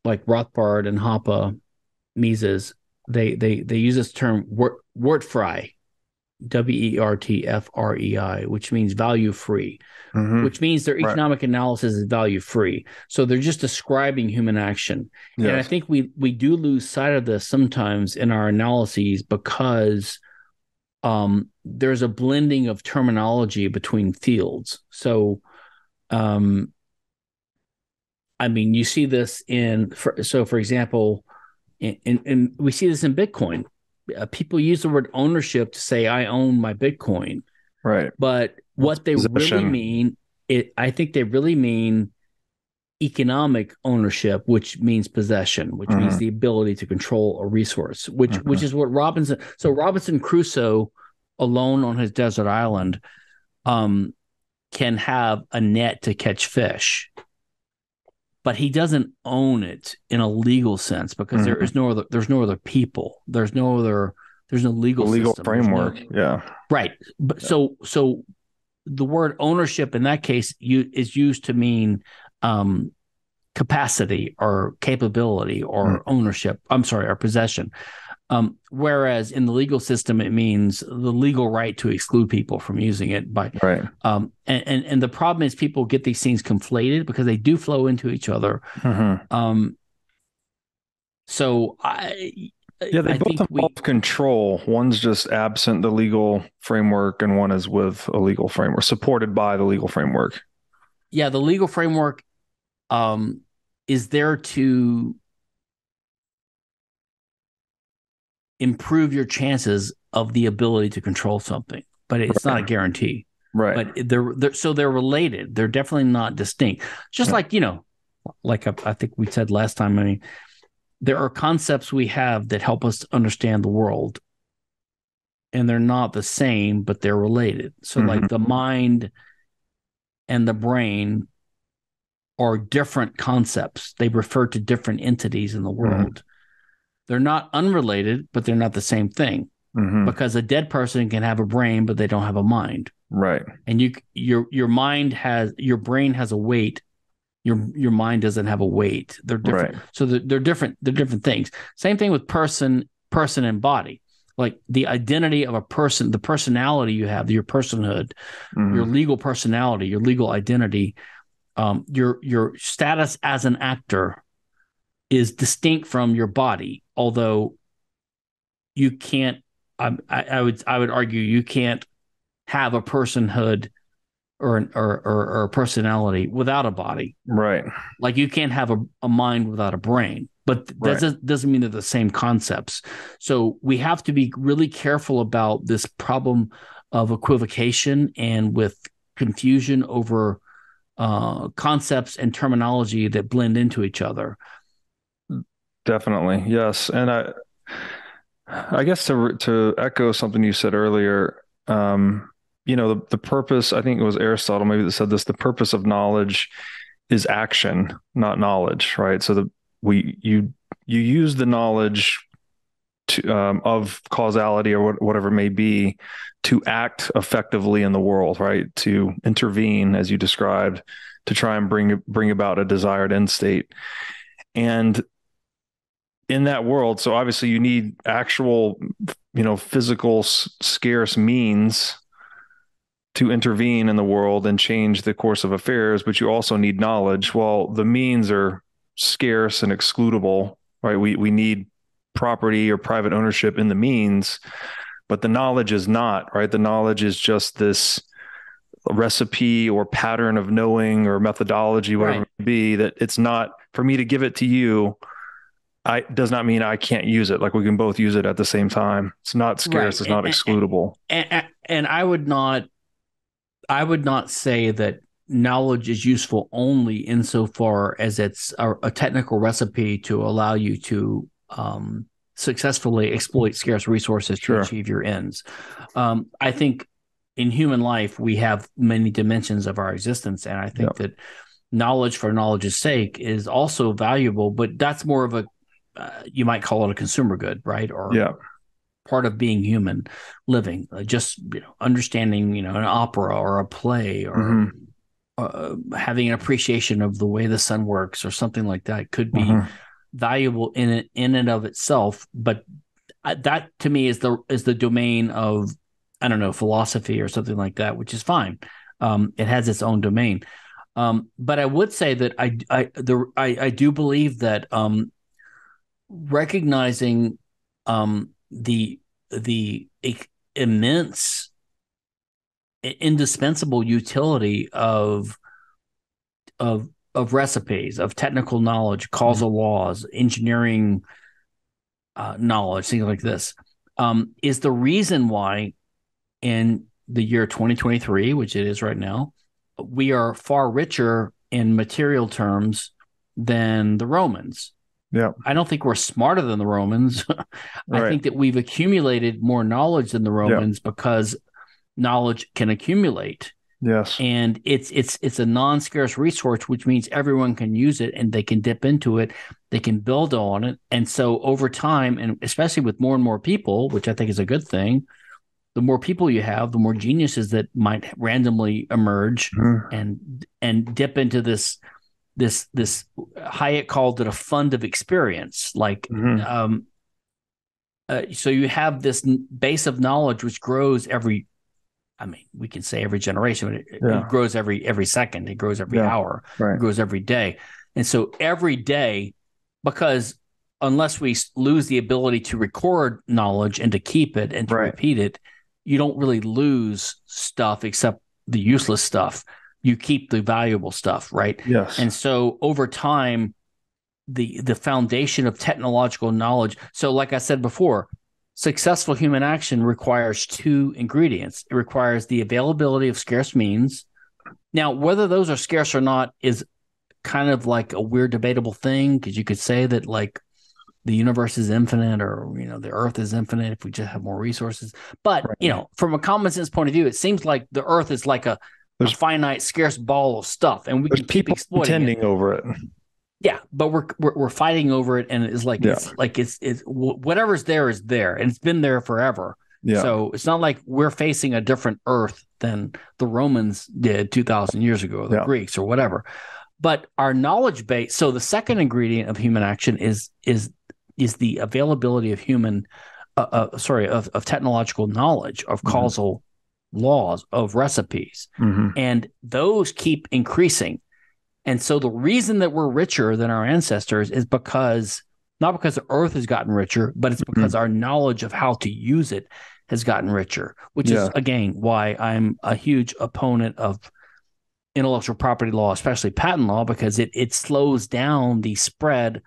like Rothbard and Hoppe, Mises, they they they use this term wort, W E R T F R E I, which means value free, mm-hmm. which means their economic right. analysis is value free. So they're just describing human action. Yes. And I think we we do lose sight of this sometimes in our analyses because um, there's a blending of terminology between fields. So, um, I mean, you see this in, for, so for example, and we see this in Bitcoin. Uh, people use the word ownership to say, I own my Bitcoin. Right. But what they Possession. really mean, it, I think they really mean economic ownership, which means possession, which mm-hmm. means the ability to control a resource, which mm-hmm. which is what Robinson. So Robinson Crusoe, alone on his desert island, um, can have a net to catch fish, but he doesn't own it in a legal sense because mm-hmm. there is no other. There's no other people. There's no other. There's no legal the legal system. framework. No, yeah. Right. But yeah. so so the word ownership in that case you, is used to mean um, capacity or capability or mm. ownership. I'm sorry, or possession. Um, whereas in the legal system, it means the legal right to exclude people from using it. By right. Um, and, and and the problem is people get these things conflated because they do flow into each other. Mm-hmm. Um, so I. Yeah, they I both involve we, control. One's just absent the legal framework, and one is with a legal framework, supported by the legal framework. Yeah, the legal framework um, is there to improve your chances of the ability to control something, but it's not a guarantee. Right. But they're, they're so they're related. They're definitely not distinct. Just like you know, like I, I think we said last time. I mean, there are concepts we have that help us understand the world, and they're not the same, but they're related. So, mm-hmm. like the mind and the brain are different concepts. They refer to different entities in the mm-hmm. world. They're not unrelated, but they're not the same thing. Mm-hmm. Because a dead person can have a brain, but they don't have a mind. Right. And you your your mind has your brain has a weight. Your your mind doesn't have a weight. They're different. Right. So they're, they're different. They're different things. Same thing with person, person and body like the identity of a person, the personality you have, your personhood, mm-hmm. your legal personality, your legal identity um, your your status as an actor is distinct from your body, although you can't. I, I would I would argue you can't have a personhood or an or, or, or a personality without a body. Right. Like you can't have a, a mind without a brain. But that right. doesn't, doesn't mean they're the same concepts. So we have to be really careful about this problem of equivocation and with confusion over uh, concepts and terminology that blend into each other. Definitely, yes, and I, I guess to to echo something you said earlier, um, you know, the, the purpose. I think it was Aristotle maybe that said this: the purpose of knowledge is action, not knowledge, right? So the we you you use the knowledge to, um, of causality or whatever it may be to act effectively in the world, right? To intervene, as you described, to try and bring bring about a desired end state. And in that world, so obviously you need actual, you know, physical scarce means to intervene in the world and change the course of affairs, but you also need knowledge. Well, the means are scarce and excludable, right? We we need property or private ownership in the means, but the knowledge is not, right? The knowledge is just this recipe or pattern of knowing or methodology, whatever right. it be, that it's not for me to give it to you. I does not mean I can't use it. Like we can both use it at the same time. It's not scarce. Right. It's and, not excludable. And, and, and I would not, I would not say that knowledge is useful only insofar as it's a, a technical recipe to allow you to um, successfully exploit scarce resources sure. to achieve your ends. Um, I think in human life, we have many dimensions of our existence. And I think yep. that knowledge for knowledge's sake is also valuable, but that's more of a, uh, you might call it a consumer good, right? Or yeah. part of being human living, uh, just you know, understanding, you know, an opera or a play or mm-hmm. uh, having an appreciation of the way the sun works or something like that could be mm-hmm valuable in it in and of itself but that to me is the is the domain of i don't know philosophy or something like that which is fine um, it has its own domain um, but i would say that i i the i, I do believe that um, recognizing um, the the immense indispensable utility of of of recipes of technical knowledge causal laws engineering uh, knowledge things like this. Um, is the reason why in the year 2023 which it is right now we are far richer in material terms than the romans yeah. I don't think we're smarter than the Romans. I Right. think that we've accumulated more knowledge than the Romans because knowledge can accumulate Yes. and it's it's it's a non-scarce resource which means everyone can use it and they can dip into it they can build on it and so over time and especially with more and more people which i think is a good thing the more people you have the more geniuses that might randomly emerge Mhm. and and dip into this this this Hayek called it a fund of experience. Like Mhm. um uh, so you have this n- base of knowledge which grows every i mean we can say every generation but it, it grows every every second. It grows every Yeah. hour. It grows every day. And so every day because unless we lose the ability to record knowledge and to keep it and to Right. repeat it you don't really lose stuff except the useless stuff you keep the valuable stuff right Yes. and so over time, the the foundation of technological knowledge. So, like I said before, successful human action requires two ingredients. It requires the availability of scarce means. Now, whether those are scarce or not is kind of like a weird debatable thing because you could say that like the universe is infinite or you know the earth is infinite if we just have more resources but Right. you know from a common sense point of view it seems like the earth is like a, a There's- finite scarce ball of stuff and we can keep exploiting it. over it. Yeah, but we're we're, we're fighting over it, and it's like it's like it's it's whatever's there is there, and it's been there forever. Yeah. So it's not like we're facing a different Earth than the Romans did two thousand years ago, or the Yeah. Greeks, or whatever. But our knowledge base. So the second ingredient of human action is is is the availability of human, uh, uh, sorry, of of technological knowledge, of Mhm. causal laws, of recipes Mhm. and those keep increasing. And so the reason that we're richer than our ancestors is because not because the earth has gotten richer, but it's because our knowledge of how to use it has gotten richer, which Yeah. is again why I'm a huge opponent of intellectual property law, especially patent law, because it it slows down the spread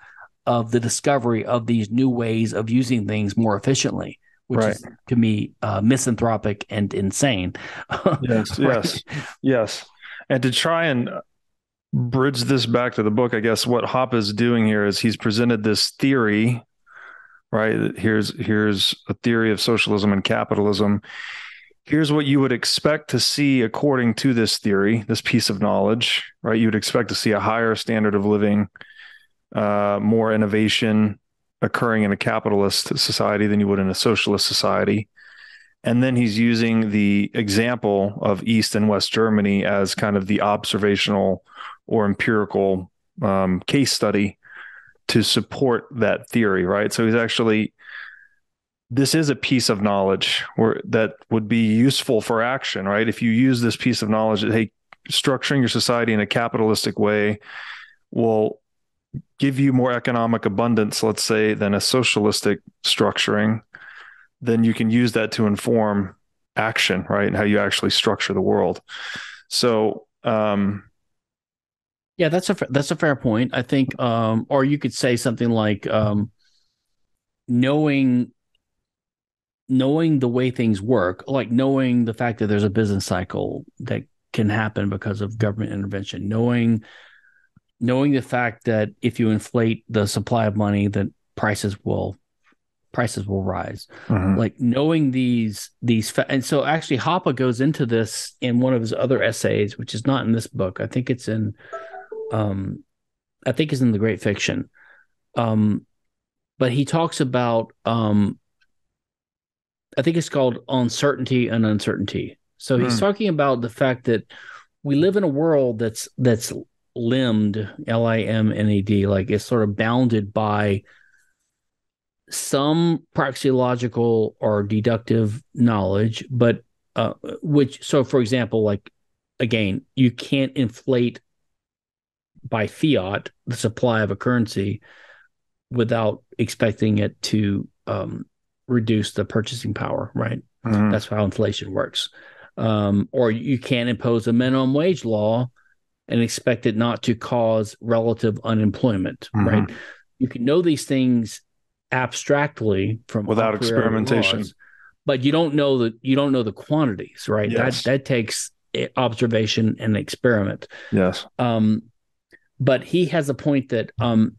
of the discovery of these new ways of using things more efficiently, which Right. is to me uh, misanthropic and insane. Yes. Right? Yes. Yes. And to try and bridge this back to the book, I guess what Hoppe is doing here is he's presented this theory, right? Here's here's a theory of socialism and capitalism. Here's what you would expect to see according to this theory, this piece of knowledge, right? You would expect to see a higher standard of living, uh, more innovation occurring in a capitalist society than you would in a socialist society. And then he's using the example of East and West Germany as kind of the observational or empirical um, case study to support that theory, right? So he's actually, this is a piece of knowledge where that would be useful for action, right? If you use this piece of knowledge that, hey, structuring your society in a capitalistic way will give you more economic abundance, let's say, than a socialistic structuring then you can use that to inform action, right? And how you actually structure the world. So, um, Yeah, that's a that's a fair point. I think, um, or you could say something like um, knowing knowing the way things work, like knowing the fact that there's a business cycle that can happen because of government intervention, knowing knowing the fact that if you inflate the supply of money, that prices will prices will rise. Like knowing these these fa- and so actually Hoppe goes into this in one of his other essays which is not in this book. I think it's in um I think it's in the great fiction. Um but he talks about um I think it's called uncertainty and uncertainty. So he's Hmm. talking about the fact that we live in a world that's that's limbed L I M N A D like it's sort of bounded by some praxeological or deductive knowledge, but uh, which so for example, like again, you can't inflate by fiat the supply of a currency without expecting it to um, reduce the purchasing power, right? Mhm. That's how inflation works. Um, or you can't impose a minimum wage law and expect it not to cause relative unemployment, Mhm. right? You can know these things abstractly from Without experimentation. laws, but you don't know the you don't know the quantities, right? Yes. That that takes eh, observation and experiment. Yes. Um, but he has a point that um,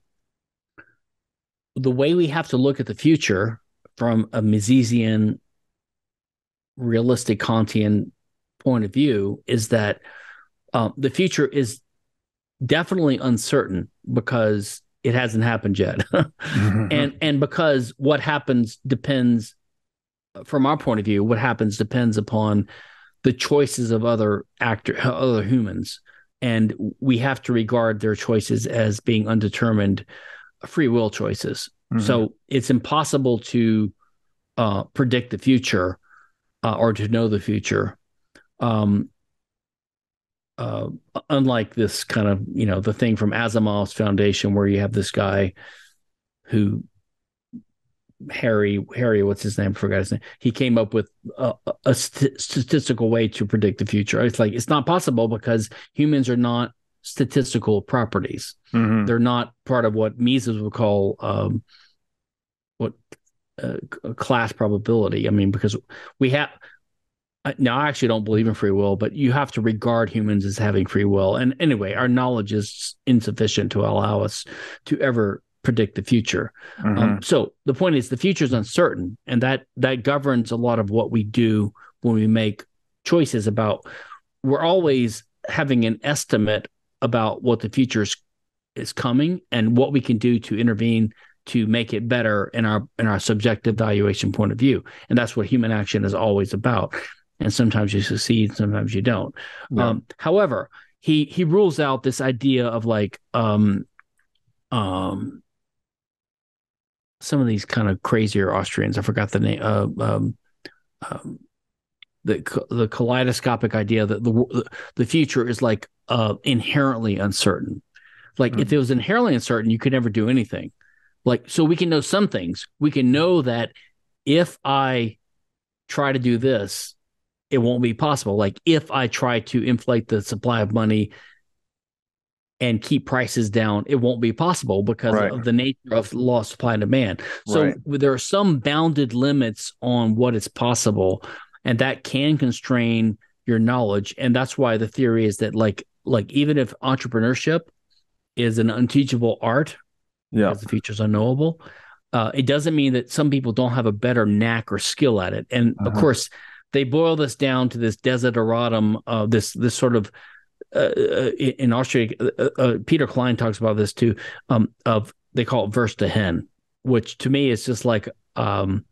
the way we have to look at the future from a Misesian, realistic Kantian point of view is that um, the future is definitely uncertain because it hasn't happened yet, Mhm. and and because what happens depends, from our point of view, what happens depends upon the choices of other actor other humans and we have to regard their choices as being undetermined free will choices Mhm. so it's impossible to uh, predict the future uh, or to know the future um, uh, unlike this kind of you know the thing from asimov's foundation where you have this guy who Harry, Harry, what's his name? I forgot his name. He came up with a, a st- statistical way to predict the future. It's like it's not possible because humans are not statistical properties. Mhm. They're not part of what Mises would call um, what uh, class probability. I mean, because we have. I- Now, I actually don't believe in free will, but you have to regard humans as having free will. And anyway, our knowledge is insufficient to allow us to ever predict the future. Mhm. Um, so the point is, the future is uncertain, and that that governs a lot of what we do when we make choices about. We're always having an estimate about what the future is, is coming and what we can do to intervene to make it better in our in our subjective valuation point of view, and that's what human action is always about. And sometimes you succeed, sometimes you don't. Yeah. Um, however, he he rules out this idea of like um, um, some of these kind of crazier Austrians. I forgot the name. Uh, um, um, the the kaleidoscopic idea that the the future is like uh, inherently uncertain. Like if it was inherently uncertain, you could never do anything. Like so, we can know some things. We can know that if I try to do this, it won't be possible. Like if I try to inflate the supply of money and keep prices down, it won't be possible because Right. of the nature of law of supply and demand. So Right. there are some bounded limits on what is possible, and that can constrain your knowledge. And that's why the theory is that like like even if entrepreneurship is an unteachable art, Yeah. because the future's unknowable. Uh, it doesn't mean that some people don't have a better knack or skill at it. And of Uh-huh. course, they boil this down to this desideratum, uh, this this sort of uh, uh, in Austria. Uh, uh, Peter Klein talks about this too. Um, of they call it verstehen, which to me is just like um,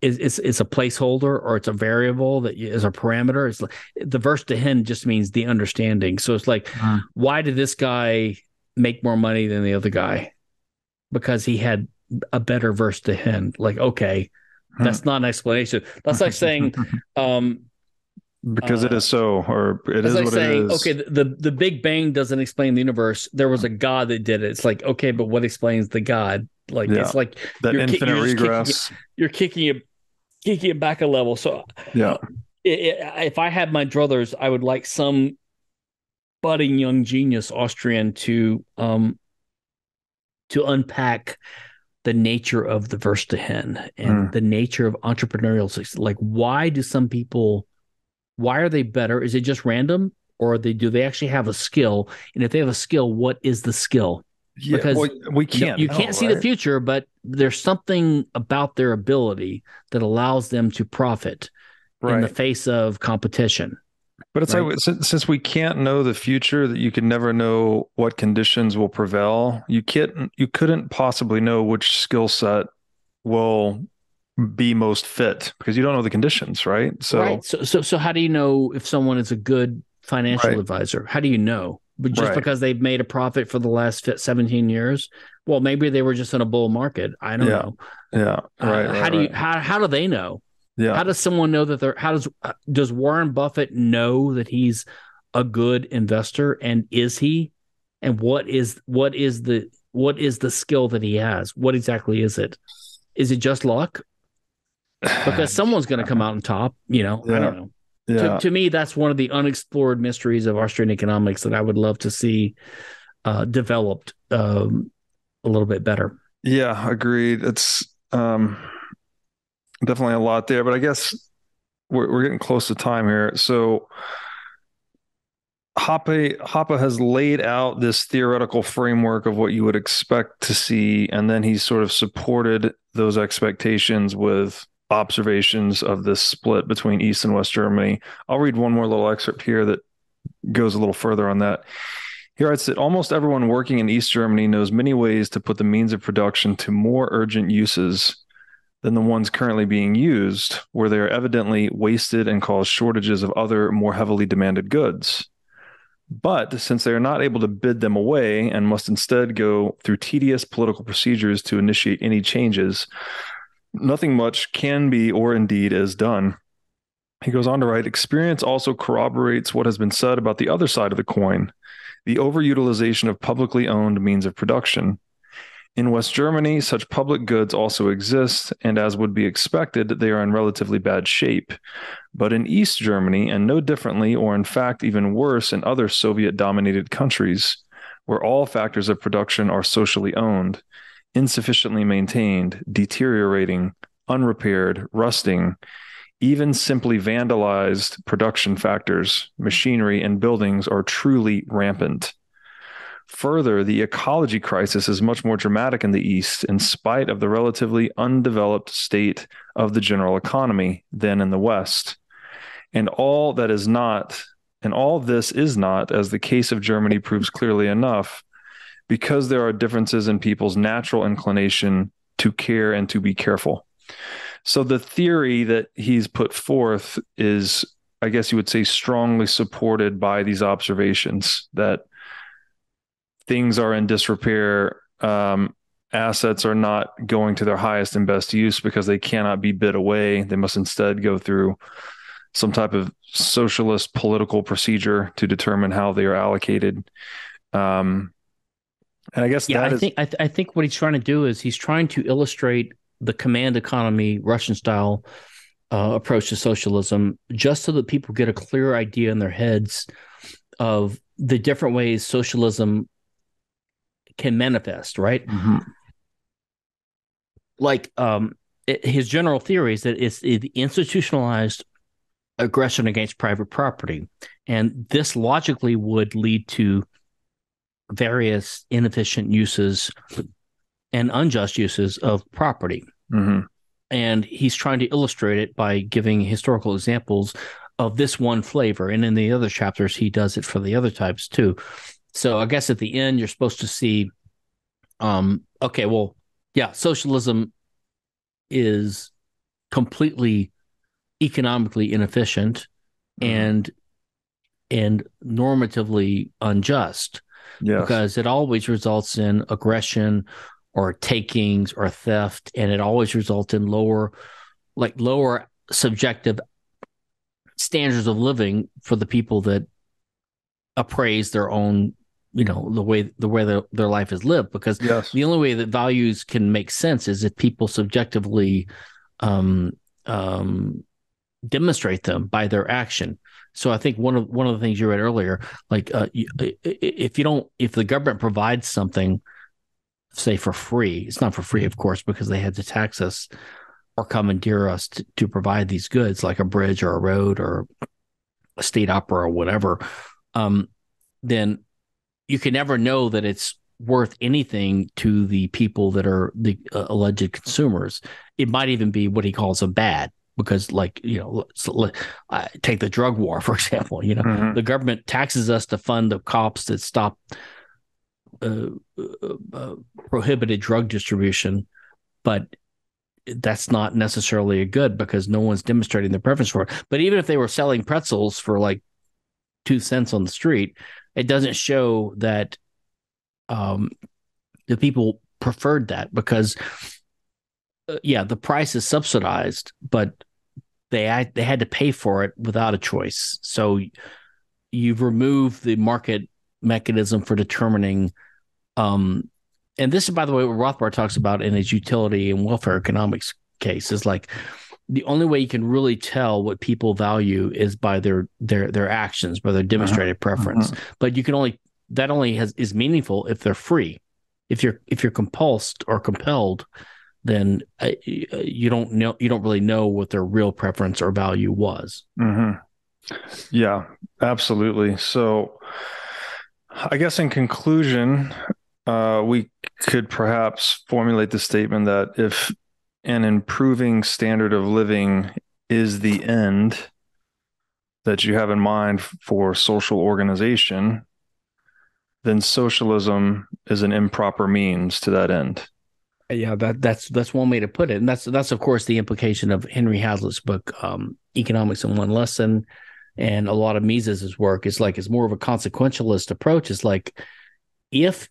is it's it's a placeholder or it's a variable that is a parameter. It's like the verstehen just means the understanding. So it's like, Mhm. why did this guy make more money than the other guy? Because he had a better verse to hen. Like, okay, that's not an explanation. That's like saying, um, because it uh, is so, or it's is like what saying, it is. okay, the, the the Big Bang doesn't explain the universe. There was a God that did it. It's like, okay, but what explains the God? Like, Yeah. it's like that you're ki- infinite you're just kicking regress. you're kicking it, kicking it back a level. So Yeah. i- i- if I had my druthers, I would like some budding young genius Austrian to um to unpack the nature of the verstehen and Mm. the nature of entrepreneurial success. Like, why do some people? Why are they better? Is it just random, or they do they actually have a skill? And if they have a skill, what is the skill? Yeah, Because well, we can't. You, know, can't see the future, but there's something about their ability that allows them to profit in the face of competition. But it's right? like since, since we can't know the future, that you can never know what conditions will prevail. You can't. You couldn't possibly know which skill set will be most fit because you don't know the conditions, right? So right. So, so, so how do you know if someone is a good financial Right. advisor? How do you know? But just Right. because they've made a profit for the last 17 years, well, maybe they were just in a bull market. I don't Yeah. know. yeah, Uh, right. how do you how how do they know? Yeah, How does someone know that they're how does uh, does Warren Buffett know that he's a good investor and is he? And what is what is the what is the skill that he has? What exactly is it? Is it just luck? because someone's going to come out on top. You know, Yeah. I don't know. yeah, To, to me, that's one of the unexplored mysteries of Austrian economics that I would love to see uh, developed um, a little bit better. yeah, agreed. It's um, definitely a lot there, but I guess we're we're getting close to time here. So Hoppe Hoppe has laid out this theoretical framework of what you would expect to see, and then he's sort of supported those expectations with observations of this split between East and West Germany. I'll read one more little excerpt here that goes a little further on that. He writes that almost everyone working in East Germany knows many ways to put the means of production to more urgent uses than the ones currently being used, where they are evidently wasted and cause shortages of other more heavily demanded goods. But since they are not able to bid them away and must instead go through tedious political procedures to initiate any changes, nothing much can be or indeed is done. He goes on to write Experience also corroborates what has been said about the other side of the coin the overutilization of publicly owned means of production. In West Germany, such public goods also exist, and as would be expected, they are in relatively bad shape. But in East Germany, and no differently, or in fact even worse in other Soviet dominated countries, where all factors of production are socially owned, insufficiently maintained, deteriorating, unrepaired, rusting, even simply vandalized production factors, machinery, and buildings are truly rampant. Further, the ecology crisis is much more dramatic in the East, in spite of the relatively undeveloped state of the general economy, than in the West. And all that is not, and all this is not, as the case of Germany proves clearly enough, because there are differences in people's natural inclination to care and to be careful. So the theory that he's put forth is, I guess you would say, strongly supported by these observations that things are in disrepair. Um, assets are not going to their highest and best use because they cannot be bid away. They must instead go through some type of socialist political procedure to determine how they are allocated. Um, and I guess Yeah, that I is- think I, th- I think what he's trying to do is he's trying to illustrate the command economy, Russian style uh, approach to socialism, just so that people get a clear idea in their heads of the different ways socialism can manifest. Right, Mhm. like um, it, his general theory is that it's the institutionalized aggression against private property, and this logically would lead to various inefficient uses and unjust uses of property. Mhm. And he's trying to illustrate it by giving historical examples of this one flavor. And in the other chapters, he does it for the other types too. So I guess at the end, you're supposed to see, um, okay, well, yeah, socialism is completely economically inefficient and and normatively unjust Yes. because it always results in aggression or takings or theft and it always results in lower like lower subjective standards of living for the people that appraise their own you know the way the way their, their life is lived because yes. the only way that values can make sense is if people subjectively um, um, demonstrate them by their action. So I think one of one of the things you read earlier, like uh, you, i- i- if you don't, if the government provides something, say for free, it's not for free, of course, because they had to tax us or commandeer us to, to provide these goods, like a bridge or a road or a state opera or whatever. Um, then you can never know that it's worth anything to the people that are the uh, alleged consumers. It might even be what he calls a bad because, like, you know, so uh, take the drug war, for example. You know, Mhm. the government taxes us to fund the cops that stop uh, uh, uh, prohibited drug distribution, but that's not necessarily a good because no one's demonstrating their preference for it. But even if they were selling pretzels for like two cents on the street, it doesn't show that um, the people preferred that because, uh, yeah, the price is subsidized, but they they had to pay for it without a choice. So you've removed the market mechanism for determining. Um, and this is, by the way, what Rothbard talks about in his utility and welfare economics case is like the only way you can really tell what people value is by their their their actions, by their Uh-huh. demonstrated preference. But you can only that only has is meaningful if they're free. If you're if you're compulsed or compelled, then uh, you don't know you don't really know what their real preference or value was. hmm Yeah, absolutely. So, I guess in conclusion, uh, we could perhaps formulate the statement that if an improving standard of living is the end that you have in mind for social organization, then socialism is an improper means to that end. Yeah, that that's that's one way to put it, and that's that's of course the implication of Henry Hazlitt's book, um, Economics in One Lesson, and a lot of Mises's work is like it's more of a consequentialist approach. It's like if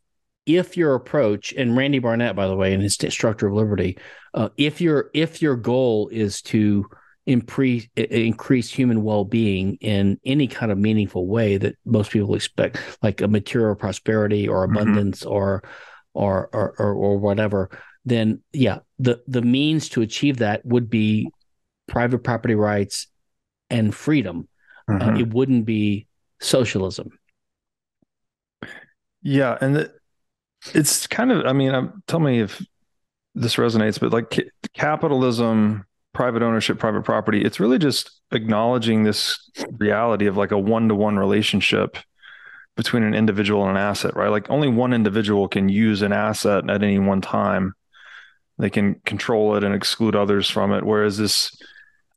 if your approach, and Randy Barnett, by the way, in his Structure of Liberty, uh, if your if your goal is to increase increase human well being in any kind of meaningful way that most people expect, like a material prosperity or abundance mm-hmm. or or, or or or whatever, then yeah, the the means to achieve that would be private property rights and freedom. Mm-hmm. Uh, it wouldn't be socialism. Yeah, and the, it's kind of. I mean, I'm, tell me if this resonates, but like ca- capitalism, private ownership, private property, it's really just acknowledging this reality of like a one to one relationship between an individual and an asset, right? Like only one individual can use an asset at any one time. They can control it and exclude others from it. Whereas this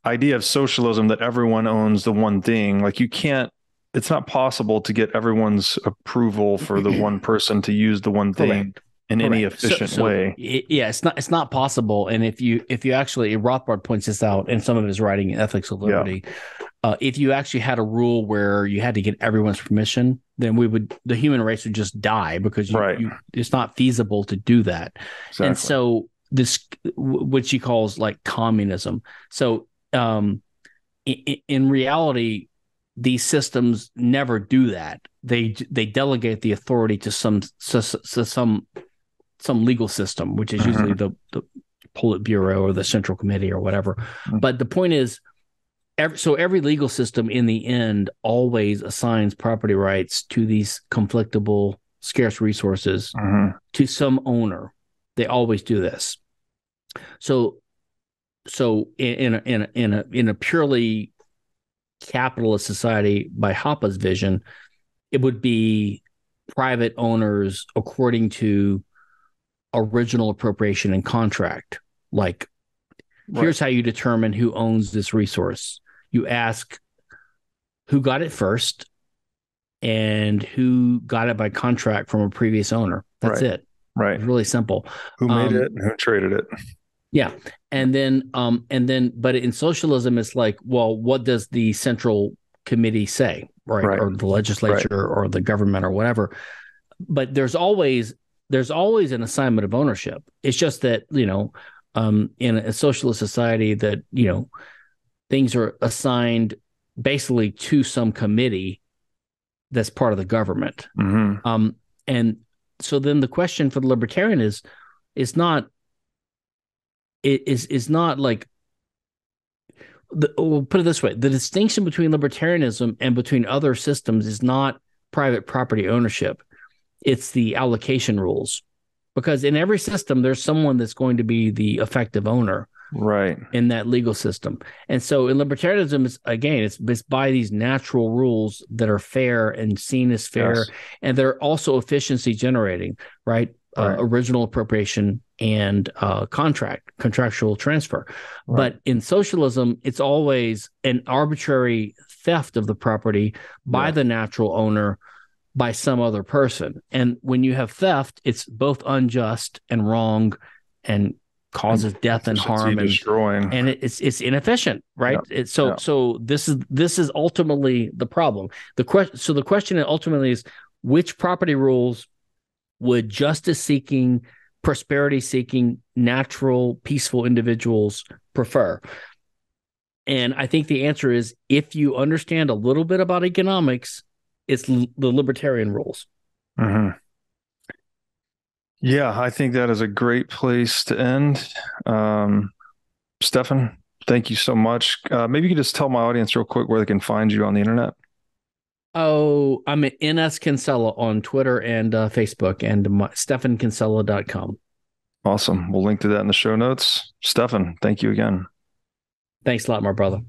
idea of socialism that everyone owns the one thing, like you can't, it's not possible to get everyone's approval for the one person to use the one thing Correct. in Correct. any efficient So- so way. it- yeah, it's not it's not possible. And if you if you actually Rothbard points this out in some of his writing Ethics of Yeah. Liberty, uh, if you actually had a rule where you had to get everyone's permission, then we would the human race would just die because you, Right. you, it's not feasible to do that. Exactly. And so this, what she calls like communism. So um, in, in reality, these systems never do that. They they delegate the authority to some to, to some some legal system, which is usually the the Politburo or the Central Committee or whatever. Mhm. But the point is, every, so every legal system in the end always assigns property rights to these conflictable, scarce resources Mhm. to some owner. They always do this. So, so in in in a, in a, in a purely capitalist society by Hoppe's vision, it would be private owners according to original appropriation and contract. Like, here's how you determine who owns this resource. You ask who got it first and who got it by contract from a previous owner. That's Right. it. right. It's really simple. Who made um, it and who traded it? Yeah. And then um and then but in socialism it's like, well, what does the central committee say? Right. Right. Or the legislature or the government or whatever. But there's always there's always an assignment of ownership. It's just that, you know, um in a socialist society that, you know, things are assigned basically to some committee that's part of the government. hmm Um, and so then the question for the libertarian is, is not, it is is not like. The, we'll put it this way: the distinction between libertarianism and between other systems is not private property ownership; it's the allocation rules. Because in every system, there's someone that's going to be the effective owner Right. in that legal system. And so in libertarianism, it's again, it's, it's by these natural rules that are fair and seen as fair, Yes. and they're also efficiency generating, right? Right. Uh, original appropriation and uh, contract, contractual transfer. Right. But in socialism, it's always an arbitrary theft of the property by Yeah. the natural owner by some other person. And when you have theft, it's both unjust and wrong and causes death and harm and destroying. and it's it's inefficient right it's so yeah. so this is this is ultimately the problem the question so the question ultimately is which property rules would justice seeking prosperity seeking natural peaceful individuals prefer and i think the answer is if you understand a little bit about economics it's l- the libertarian rules hmm Yeah, I think that is a great place to end. Um, Stephan, Thank you so much. Uh, maybe you could just tell my audience real quick where they can find you on the internet. Oh, I'm at NS Kinsella on Twitter and uh, Facebook and my, StephanKinsella.com. Awesome. We'll link to that in the show notes. Stephan, thank you again. Thanks a lot, my brother.